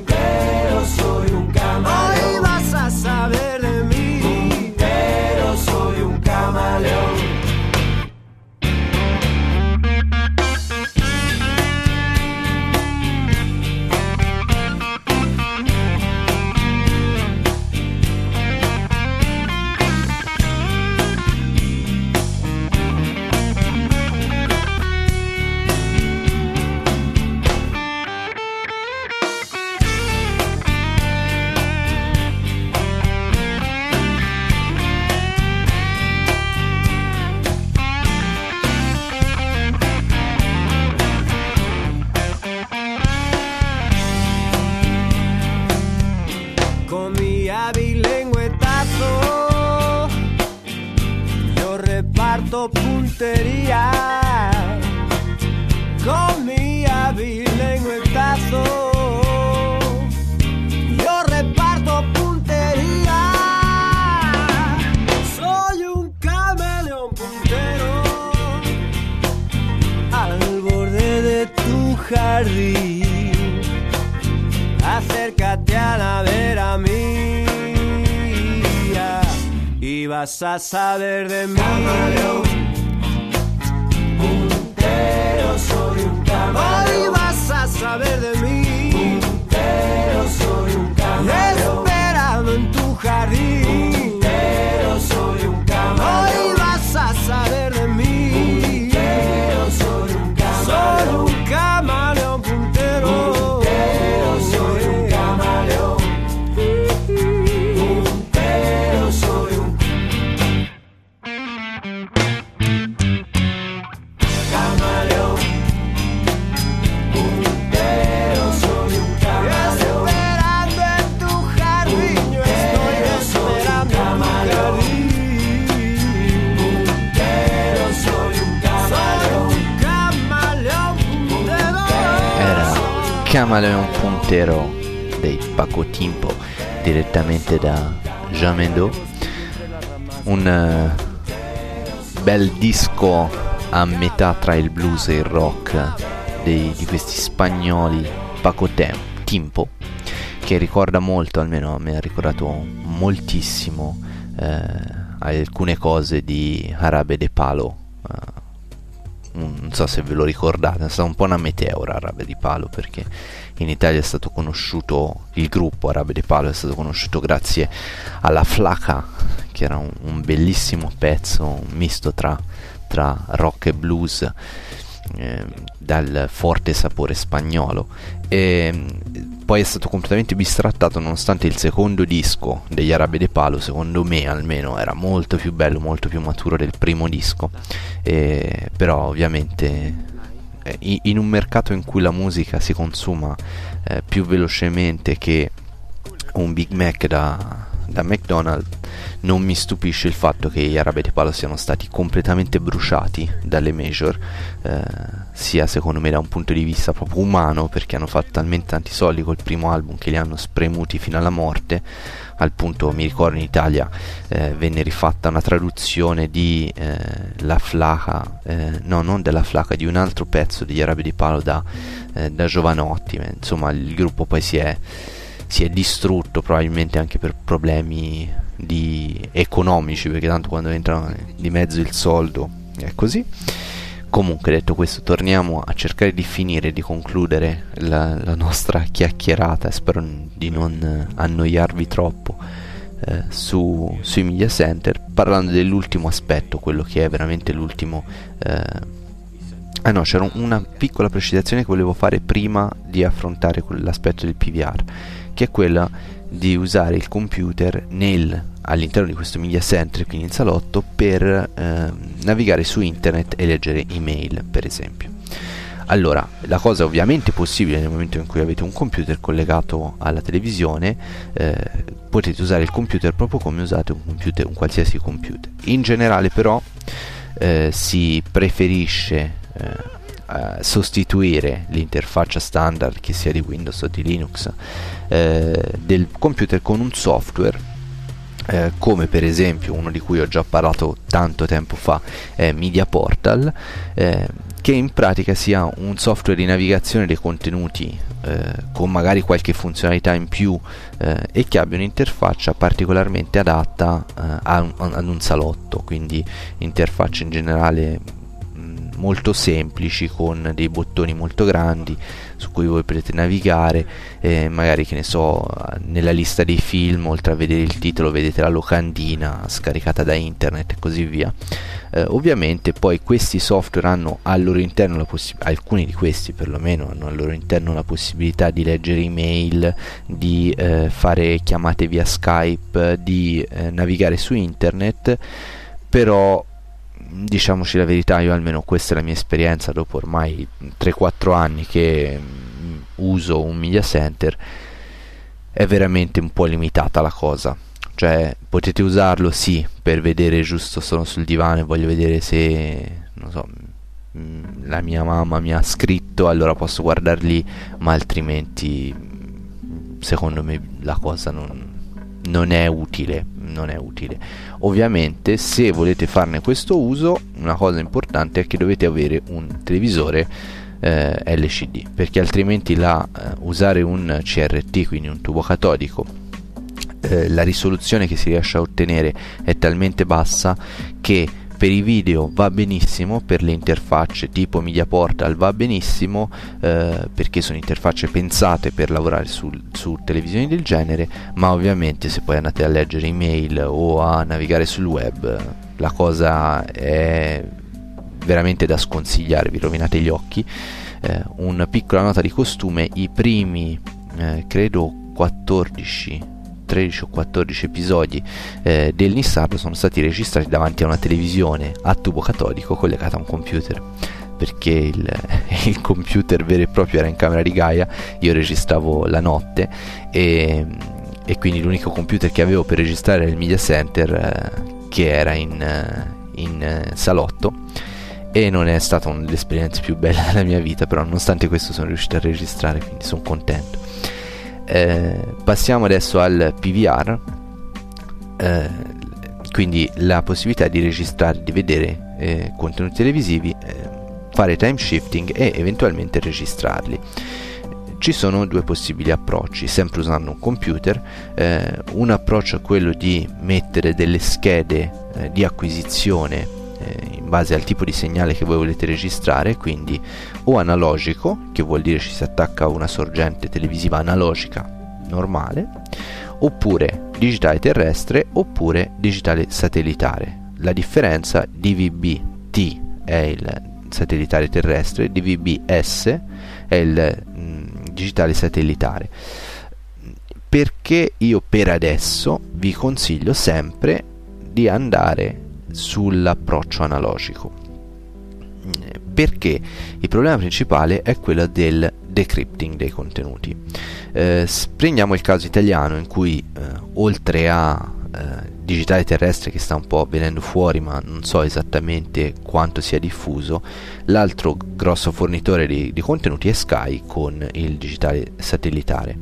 Reparto puntería con mi hábil lengüetazo. Yo reparto puntería. Soy un camaleón puntero al borde de tu jardín. Acércate a la vera mía y vas a saber de mí. Camaleón, puntero, soy un camaleón. Hoy vas a saber de mí. Da Jamendo un eh, bel disco a metà tra il blues e il rock dei- di questi spagnoli Paco Tem- Timpo che ricorda molto, almeno me ha ricordato moltissimo eh, alcune cose di Arabe de Palo un- non so se ve lo ricordate, è stato un po' una meteora Arabe di Palo perché in Italia è stato conosciuto il gruppo Arabe di Palo è stato conosciuto grazie alla Flaca che era un, un bellissimo pezzo misto tra, tra rock e blues eh, dal forte sapore spagnolo. E mm, poi è stato completamente bistrattato nonostante il secondo disco degli Arabe de Palo secondo me almeno era molto più bello molto più maturo del primo disco. E, però ovviamente eh, in un mercato in cui la musica si consuma eh, più velocemente che un Big Mac da, da McDonald's non mi stupisce il fatto che gli Arabi di Palo siano stati completamente bruciati dalle major, eh, sia secondo me da un punto di vista proprio umano, perché hanno fatto talmente tanti soldi col primo album che li hanno spremuti fino alla morte, al punto mi ricordo in Italia eh, venne rifatta una traduzione di eh, La Flaca, eh, no non della Flaca, di un altro pezzo degli Arabi di Palo da, eh, da Giovanotti, insomma il gruppo poi si è, si è distrutto probabilmente anche per problemi di economici perché tanto quando entra di mezzo il soldo è così comunque detto questo torniamo a cercare di finire di concludere la, la nostra chiacchierata. Spero di non annoiarvi troppo eh, su, sui media center. Parlando dell'ultimo aspetto quello che è veramente l'ultimo eh, ah no c'era una piccola precisazione che volevo fare prima di affrontare l'aspetto del PVR che è quella di usare il computer nel, all'interno di questo media center, quindi in salotto, per eh, navigare su internet e leggere email, per esempio. Allora, la cosa è ovviamente possibile nel momento in cui avete un computer collegato alla televisione, eh, potete usare il computer proprio come usate un, computer, un qualsiasi computer. In generale però eh, si preferisce eh, sostituire l'interfaccia standard che sia di Windows o di Linux eh, del computer con un software eh, come per esempio uno di cui ho già parlato tanto tempo fa è Media Portal eh, che in pratica sia un software di navigazione dei contenuti eh, con magari qualche funzionalità in più eh, e che abbia un'interfaccia particolarmente adatta eh, a ad un salotto quindi interfaccia in generale molto semplici con dei bottoni molto grandi su cui voi potete navigare eh, magari che ne so nella lista dei film oltre a vedere il titolo vedete la locandina scaricata da internet e così via. Eh, ovviamente poi questi software hanno al loro interno la possibilità alcuni di questi perlomeno hanno al loro interno la possibilità di leggere email di eh, fare chiamate via skype di eh, navigare su internet però diciamoci la verità, io almeno questa è la mia esperienza dopo ormai 3-4 anni che mm, uso un media center, è veramente un po' limitata la cosa. Cioè, potete usarlo sì per vedere giusto, sono sul divano e voglio vedere se, non so, mm, la mia mamma mi ha scritto, allora posso guardarli, ma altrimenti secondo me la cosa non, non è utile, non è utile. Ovviamente se volete farne questo uso, una cosa importante è che dovete avere un televisore eh, LCD, perché altrimenti la, eh, usare un CRT, quindi un tubo catodico, eh, la risoluzione che si riesce a ottenere è talmente bassa che per i video va benissimo, per le interfacce tipo Media Portal va benissimo eh, perché sono interfacce pensate per lavorare su, su, televisioni del genere, ma ovviamente se poi andate a leggere email o a navigare sul web la cosa è veramente da sconsigliare, vi rovinate gli occhi. Eh, una piccola nota di costume, i primi eh, credo 14 13 o 14 episodi eh, del Nissardo sono stati registrati davanti a una televisione a tubo catodico collegata a un computer perché il, il, computer vero e proprio era in camera di Gaia, io registravo la notte e, e quindi l'unico computer che avevo per registrare era il media center eh, che era in, eh, in eh, salotto e non è stata esperienze più belle della mia vita, però nonostante questo sono riuscito a registrare, quindi sono contento. Eh, passiamo adesso al PVR, eh, quindi la possibilità di registrare, di vedere eh, contenuti televisivi, eh, fare time shifting e eventualmente registrarli. Ci sono due possibili approcci, sempre usando un computer. Eh, un approccio è quello di mettere delle schede eh, di acquisizione in base al tipo di segnale che voi volete registrare, quindi o analogico, che vuol dire ci si attacca a una sorgente televisiva analogica normale, oppure digitale terrestre oppure digitale satellitare. La differenza DVB-T è il satellitare terrestre, DVB-S è il mm, digitale satellitare. Perché io per adesso vi consiglio sempre di andare sull'approccio analogico perché il problema principale è quello del decrypting dei contenuti. Eh, prendiamo il caso italiano in cui eh, oltre a eh, digitale terrestre che sta un po' venendo fuori ma non so esattamente quanto sia diffuso l'altro grosso fornitore di, di contenuti è Sky con il digitale satellitare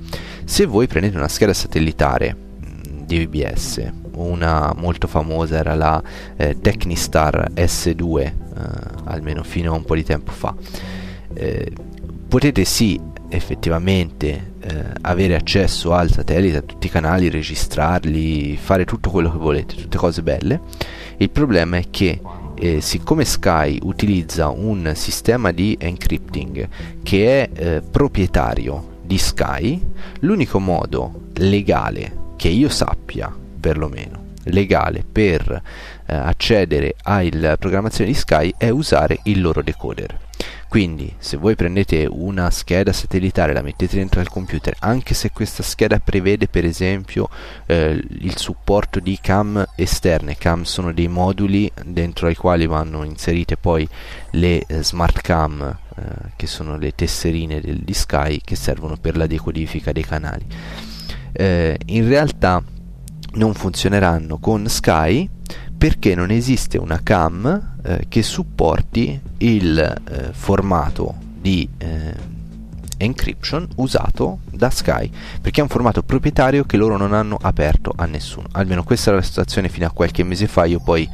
se voi prendete una scheda satellitare di VBS una molto famosa era la eh, Technistar S2 eh, almeno fino a un po' di tempo fa eh, potete sì effettivamente eh, avere accesso al satellite, a tutti i canali, registrarli, fare tutto quello che volete, tutte cose belle. Il problema è che eh, siccome Sky utilizza un sistema di encrypting che è eh, proprietario di Sky, l'unico modo legale che io sappia, perlomeno, legale per eh, accedere alla programmazione di Sky è usare il loro decoder. Quindi se voi prendete una scheda satellitare, la mettete dentro al computer, anche se questa scheda prevede per esempio eh, il supporto di cam esterne, cam sono dei moduli dentro ai quali vanno inserite poi le eh, smart cam, eh, che sono le tesserine del, di Sky che servono per la decodifica dei canali. Eh, in realtà non funzioneranno con Sky perché non esiste una cam eh, che supporti il eh, formato di eh, encryption usato da Sky perché è un formato proprietario che loro non hanno aperto a nessuno. Almeno questa era la situazione fino a qualche mese fa. Io poi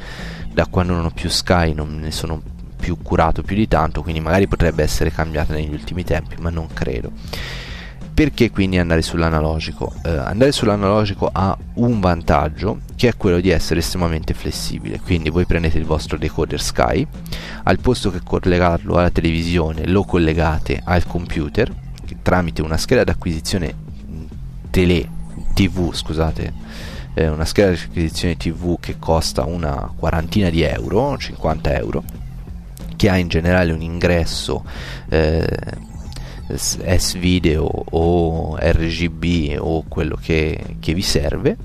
da quando non ho più Sky non ne sono più curato più di tanto quindi magari potrebbe essere cambiata negli ultimi tempi ma non credo perché quindi andare sull'analogico? Eh, andare sull'analogico ha un vantaggio che è quello di essere estremamente flessibile. Quindi voi prendete il vostro decoder Sky, al posto che collegarlo alla televisione lo collegate al computer tramite una scheda d'acquisizione tele TV, scusate, eh, una scheda di acquisizione TV che costa una quarantina di euro, 50 euro, che ha in generale un ingresso eh, S-Video o RGB o quello che, che vi serve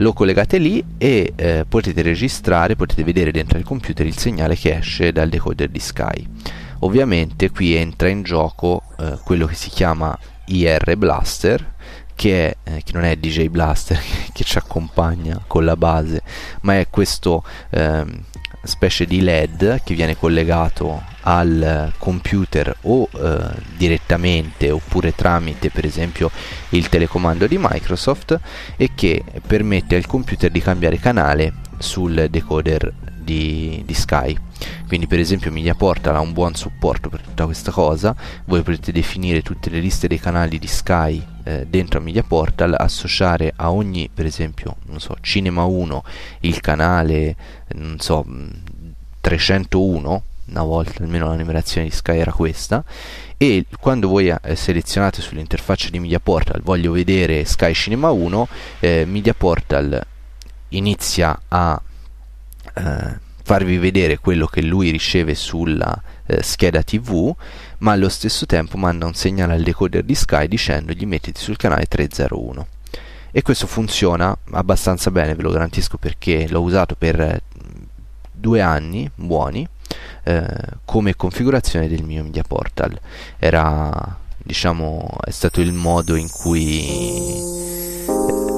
lo collegate lì e eh, potete registrare, potete vedere dentro il computer il segnale che esce dal decoder di Sky. Ovviamente qui entra in gioco eh, quello che si chiama IR Blaster, che, eh, che non è DJ Blaster che, ci accompagna con la base, ma è questo ehm, specie di LED che viene collegato al computer o eh, direttamente oppure tramite per esempio il telecomando di Microsoft e che permette al computer di cambiare canale sul decoder di, di Sky. Quindi per esempio Mediaportal ha un buon supporto per tutta questa cosa. Voi potete definire tutte le liste dei canali di Sky eh, dentro a Mediaportal associare a ogni per esempio non so Cinema 1 il canale non so 301 una volta almeno la numerazione di Sky era questa e quando voi eh, selezionate sull'interfaccia di Mediaportal voglio vedere Sky Cinema 1 eh, Mediaportal inizia a eh, farvi vedere quello che lui riceve sulla eh, scheda TV, ma allo stesso tempo manda un segnale al decoder di Sky dicendogli mettiti sul canale 301. E questo funziona abbastanza bene, ve lo garantisco perché l'ho usato per eh, due anni buoni eh, come configurazione del mio media portal. Era diciamo è stato il modo in cui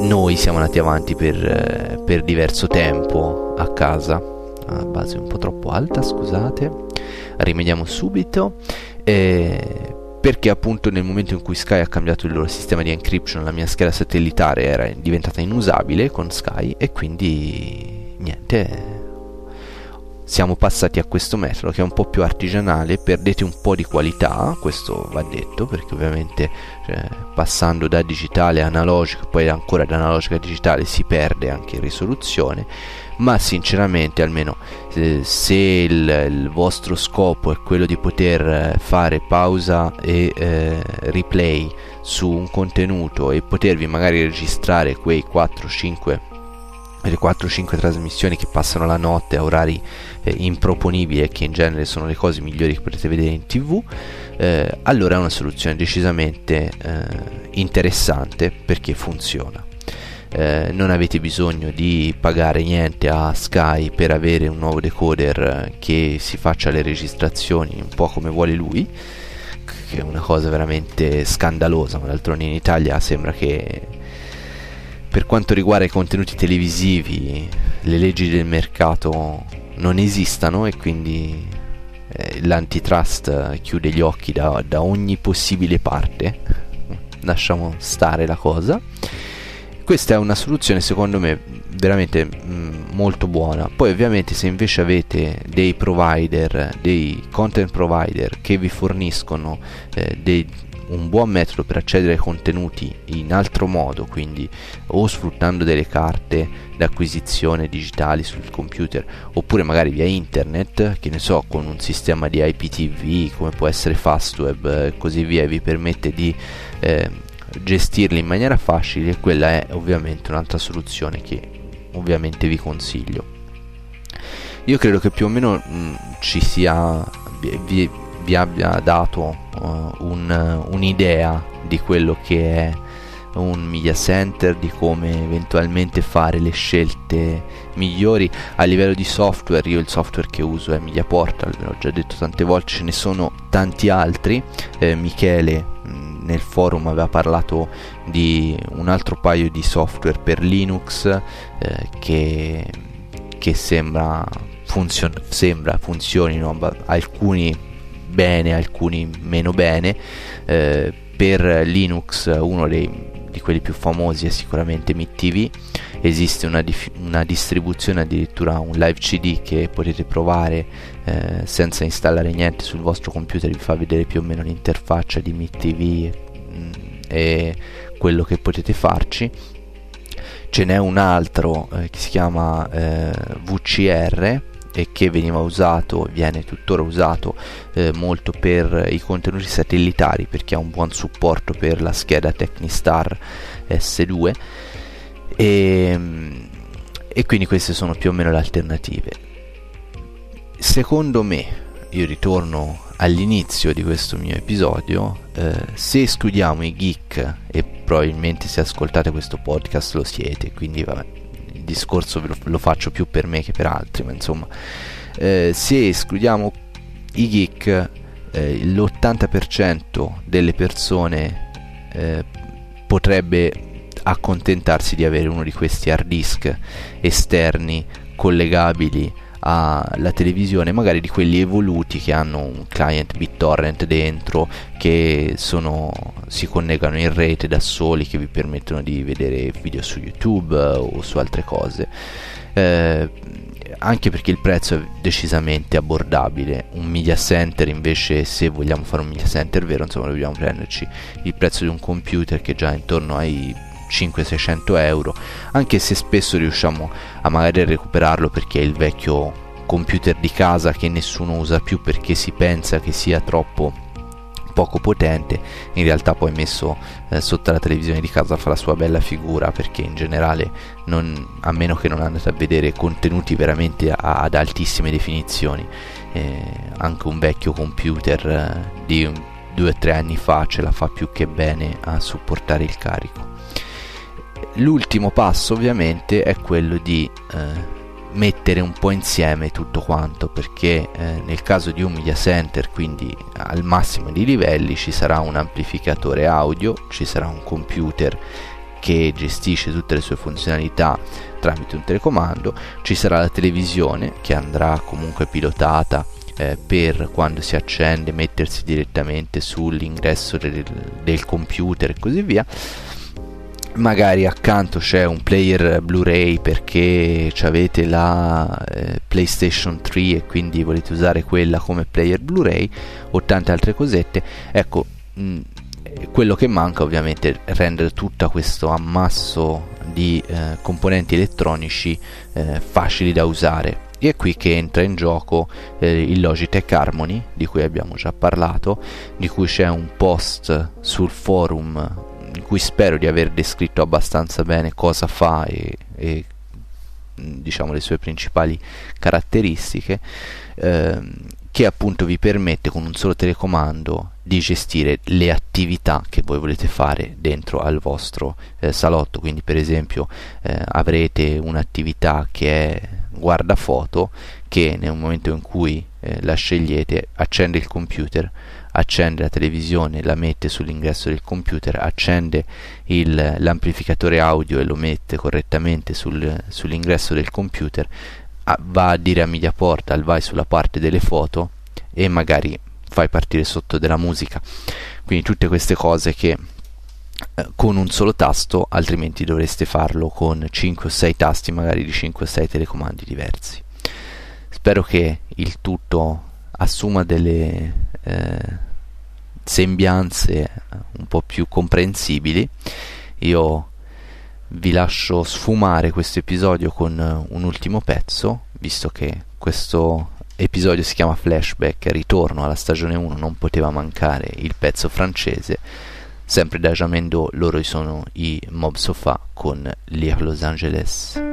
noi siamo andati avanti per, eh, per diverso tempo a casa a base un po' troppo alta, scusate. Rimediamo subito. Eh, perché appunto nel momento in cui Sky ha cambiato il loro sistema di encryption la mia scheda satellitare era diventata inusabile con Sky e quindi niente siamo passati a questo metodo che è un po' più artigianale perdete un po' di qualità questo va detto perché ovviamente cioè, passando da digitale a analogico poi ancora da analogico a digitale si perde anche in risoluzione ma sinceramente almeno eh, se il, il, vostro scopo è quello di poter eh, fare pausa e eh, replay su un contenuto e potervi magari registrare quei 4-5 le 4-5 trasmissioni che passano la notte a orari eh, improponibili e che in genere sono le cose migliori che potete vedere in tv eh, allora è una soluzione decisamente eh, interessante perché funziona. Eh, non avete bisogno di pagare niente a Sky per avere un nuovo decoder che si faccia le registrazioni un po' come vuole lui che è una cosa veramente scandalosa ma d'altronde in Italia sembra che per quanto riguarda i contenuti televisivi, le leggi del mercato non esistano e quindi eh, l'antitrust chiude gli occhi da, da ogni possibile parte. Lasciamo stare la cosa. Questa è una soluzione secondo me veramente mh, mm, molto buona. Poi ovviamente se invece avete dei provider, dei content provider che vi forniscono eh, dei un buon metodo per accedere ai contenuti in altro modo, quindi o sfruttando delle carte d'acquisizione digitali sul computer, oppure magari via internet, che ne so, con un sistema di IPTV come può essere Fastweb e così via, vi permette di eh, gestirli in maniera facile, quella è ovviamente un'altra soluzione che ovviamente vi consiglio. Io credo che più o meno mh, ci sia vi, vi abbia dato uh, un, un'idea di quello che è un media center, di come eventualmente fare le scelte migliori a livello di software. Io il software che uso è Media Portal, ve l'ho già detto tante volte, ce ne sono tanti altri. Eh, Michele mh, nel forum aveva parlato di un altro paio di software per Linux eh, che, che sembra, funzion- sembra funzionino alcuni bene, alcuni meno bene. Eh, per Linux uno dei, di quelli più famosi è sicuramente MidTV, esiste una, dif- una, distribuzione addirittura un live CD che potete provare eh, senza installare niente sul vostro computer, vi fa vedere più o meno l'interfaccia di MidTV e, mm, e quello che potete farci ce n'è un altro eh, che si chiama eh, VCR e che veniva usato, viene tuttora usato eh, molto per i contenuti satellitari perché ha un buon supporto per la scheda Technistar S2 e, e quindi queste sono più o meno le alternative. Secondo me, io ritorno all'inizio di questo mio episodio, eh, se studiamo i geek e probabilmente se ascoltate questo podcast lo siete, quindi vabbè, discorso lo, lo, faccio più per me che per altri, ma insomma, eh, se escludiamo i geek, eh, l'80% delle persone eh, potrebbe accontentarsi di avere uno di questi hard disk esterni collegabili alla televisione, magari di quelli evoluti che hanno un client BitTorrent dentro, che sono, si collegano in rete da soli, che vi permettono di vedere video su YouTube eh, o su altre cose. Eh, anche perché il prezzo è decisamente abbordabile. Un media center invece, se vogliamo fare un media center vero, insomma, dobbiamo prenderci il prezzo di un computer che è già intorno ai 500-600 euro, anche se spesso riusciamo a magari recuperarlo perché è il vecchio computer di casa che nessuno usa più perché si pensa che sia troppo poco potente, in realtà poi messo eh, sotto la televisione di casa fa la sua bella figura perché in generale non, a meno che non andate a vedere contenuti veramente a, ad altissime definizioni, eh, anche un vecchio computer eh, di due o tre anni fa ce la fa più che bene a supportare il carico. L'ultimo passo ovviamente è quello di eh, mettere un po' insieme tutto quanto perché eh, nel caso di un media center quindi al massimo di livelli ci sarà un amplificatore audio ci sarà un computer che gestisce tutte le sue funzionalità tramite un telecomando ci sarà la televisione che andrà comunque pilotata eh, per quando si accende mettersi direttamente sull'ingresso del, del computer e così via magari accanto c'è un player Blu-ray perché avete la eh, PlayStation 3 e quindi volete usare quella come player Blu-ray o tante altre cosette. Ecco, mh, mm, quello che manca ovviamente è rendere tutto questo ammasso di eh, componenti elettronici eh, facili da usare. E è qui che entra in gioco eh, il Logitech Harmony, di cui abbiamo già parlato, di cui c'è un post sul forum in cui spero di aver descritto abbastanza bene cosa fa e, e diciamo le sue principali caratteristiche ehm, che appunto vi permette con un solo telecomando di gestire le attività che voi volete fare dentro al vostro eh, salotto. Quindi per esempio eh, avrete un'attività che è guardafoto che nel momento in cui eh, la scegliete accende il computer, accende la televisione, la mette sull'ingresso del computer, accende il, l'amplificatore audio e lo mette correttamente sul, sull'ingresso del computer, a, va a dire a Mediaport, vai sulla parte delle foto e magari fai partire sotto della musica. Quindi tutte queste cose che eh, con un solo tasto, altrimenti dovreste farlo con 5 o 6 tasti, magari di 5 o 6 telecomandi diversi. Spero che il tutto assuma delle eh, sembianze un po' più comprensibili. Io vi lascio sfumare questo episodio con un ultimo pezzo, visto che questo episodio si chiama Flashback, ritorno alla stagione 1, non poteva mancare il pezzo francese, sempre da Jamendo, loro sono i Mob Sofa con Lire Los Angeles.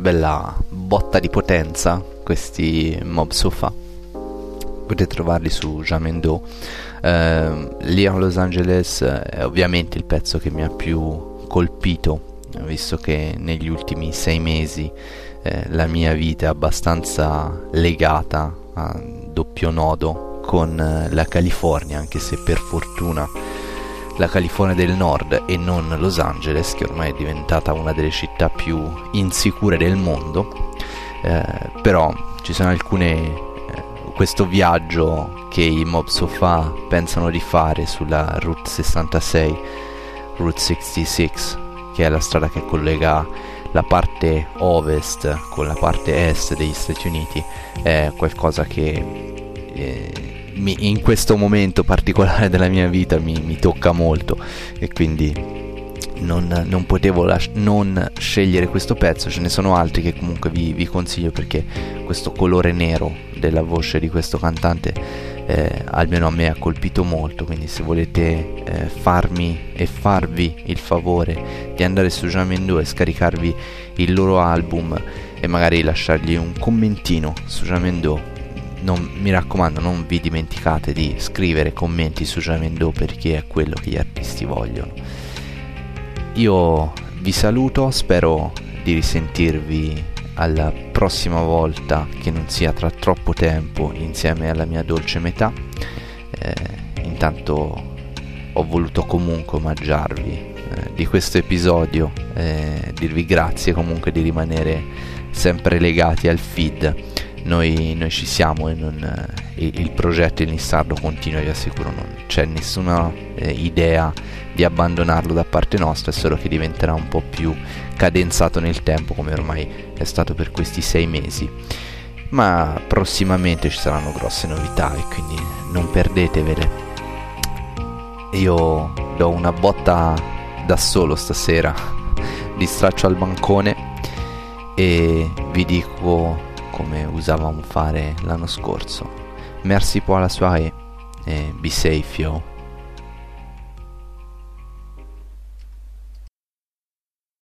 Bella botta di potenza questi mob sofa. Potete trovarli su Jamendo eh, lì a Los Angeles è ovviamente il pezzo che mi ha più colpito visto che negli ultimi sei mesi eh, la mia vita è abbastanza legata a doppio nodo con eh, la California anche se per fortuna la California del Nord e non Los Angeles, che ormai è diventata una delle città più insicure del mondo, eh, però ci sono alcune eh, questo viaggio che i Mob Sofa pensano di fare sulla Route 66, Route 66, che è la strada che collega la parte ovest con la parte est degli Stati Uniti, è qualcosa che eh, mi, in questo momento particolare della mia vita mi, mi tocca molto. E quindi non, non potevo las- non scegliere questo pezzo, ce ne sono altri che comunque vi, vi, consiglio perché questo colore nero della voce di questo cantante eh, almeno a me ha colpito molto, quindi se volete eh, farmi e farvi il favore di andare su Jamendo e scaricarvi il loro album e magari lasciargli un commentino su Jamendo non, mi raccomando, non vi dimenticate di scrivere commenti su Jamendo perché è quello che gli artisti vogliono. Io vi saluto, spero di risentirvi alla prossima volta che non sia tra troppo tempo insieme alla mia dolce metà. Eh, intanto ho voluto comunque omaggiarvi eh, di questo episodio, eh, dirvi grazie comunque di rimanere sempre legati al feed noi, noi ci siamo e non, eh, il progetto in Lissardo continua, vi assicuro, non c'è nessuna eh, idea di abbandonarlo da parte nostra, è solo che diventerà un po' più cadenzato nel tempo come ormai è stato per questi sei mesi. Ma prossimamente ci saranno grosse novità e quindi non perdetevele. Io do una botta da solo stasera, di straccio al bancone e vi dico come usavamo fare l'anno scorso. Merci pour la soirée e be safe yo.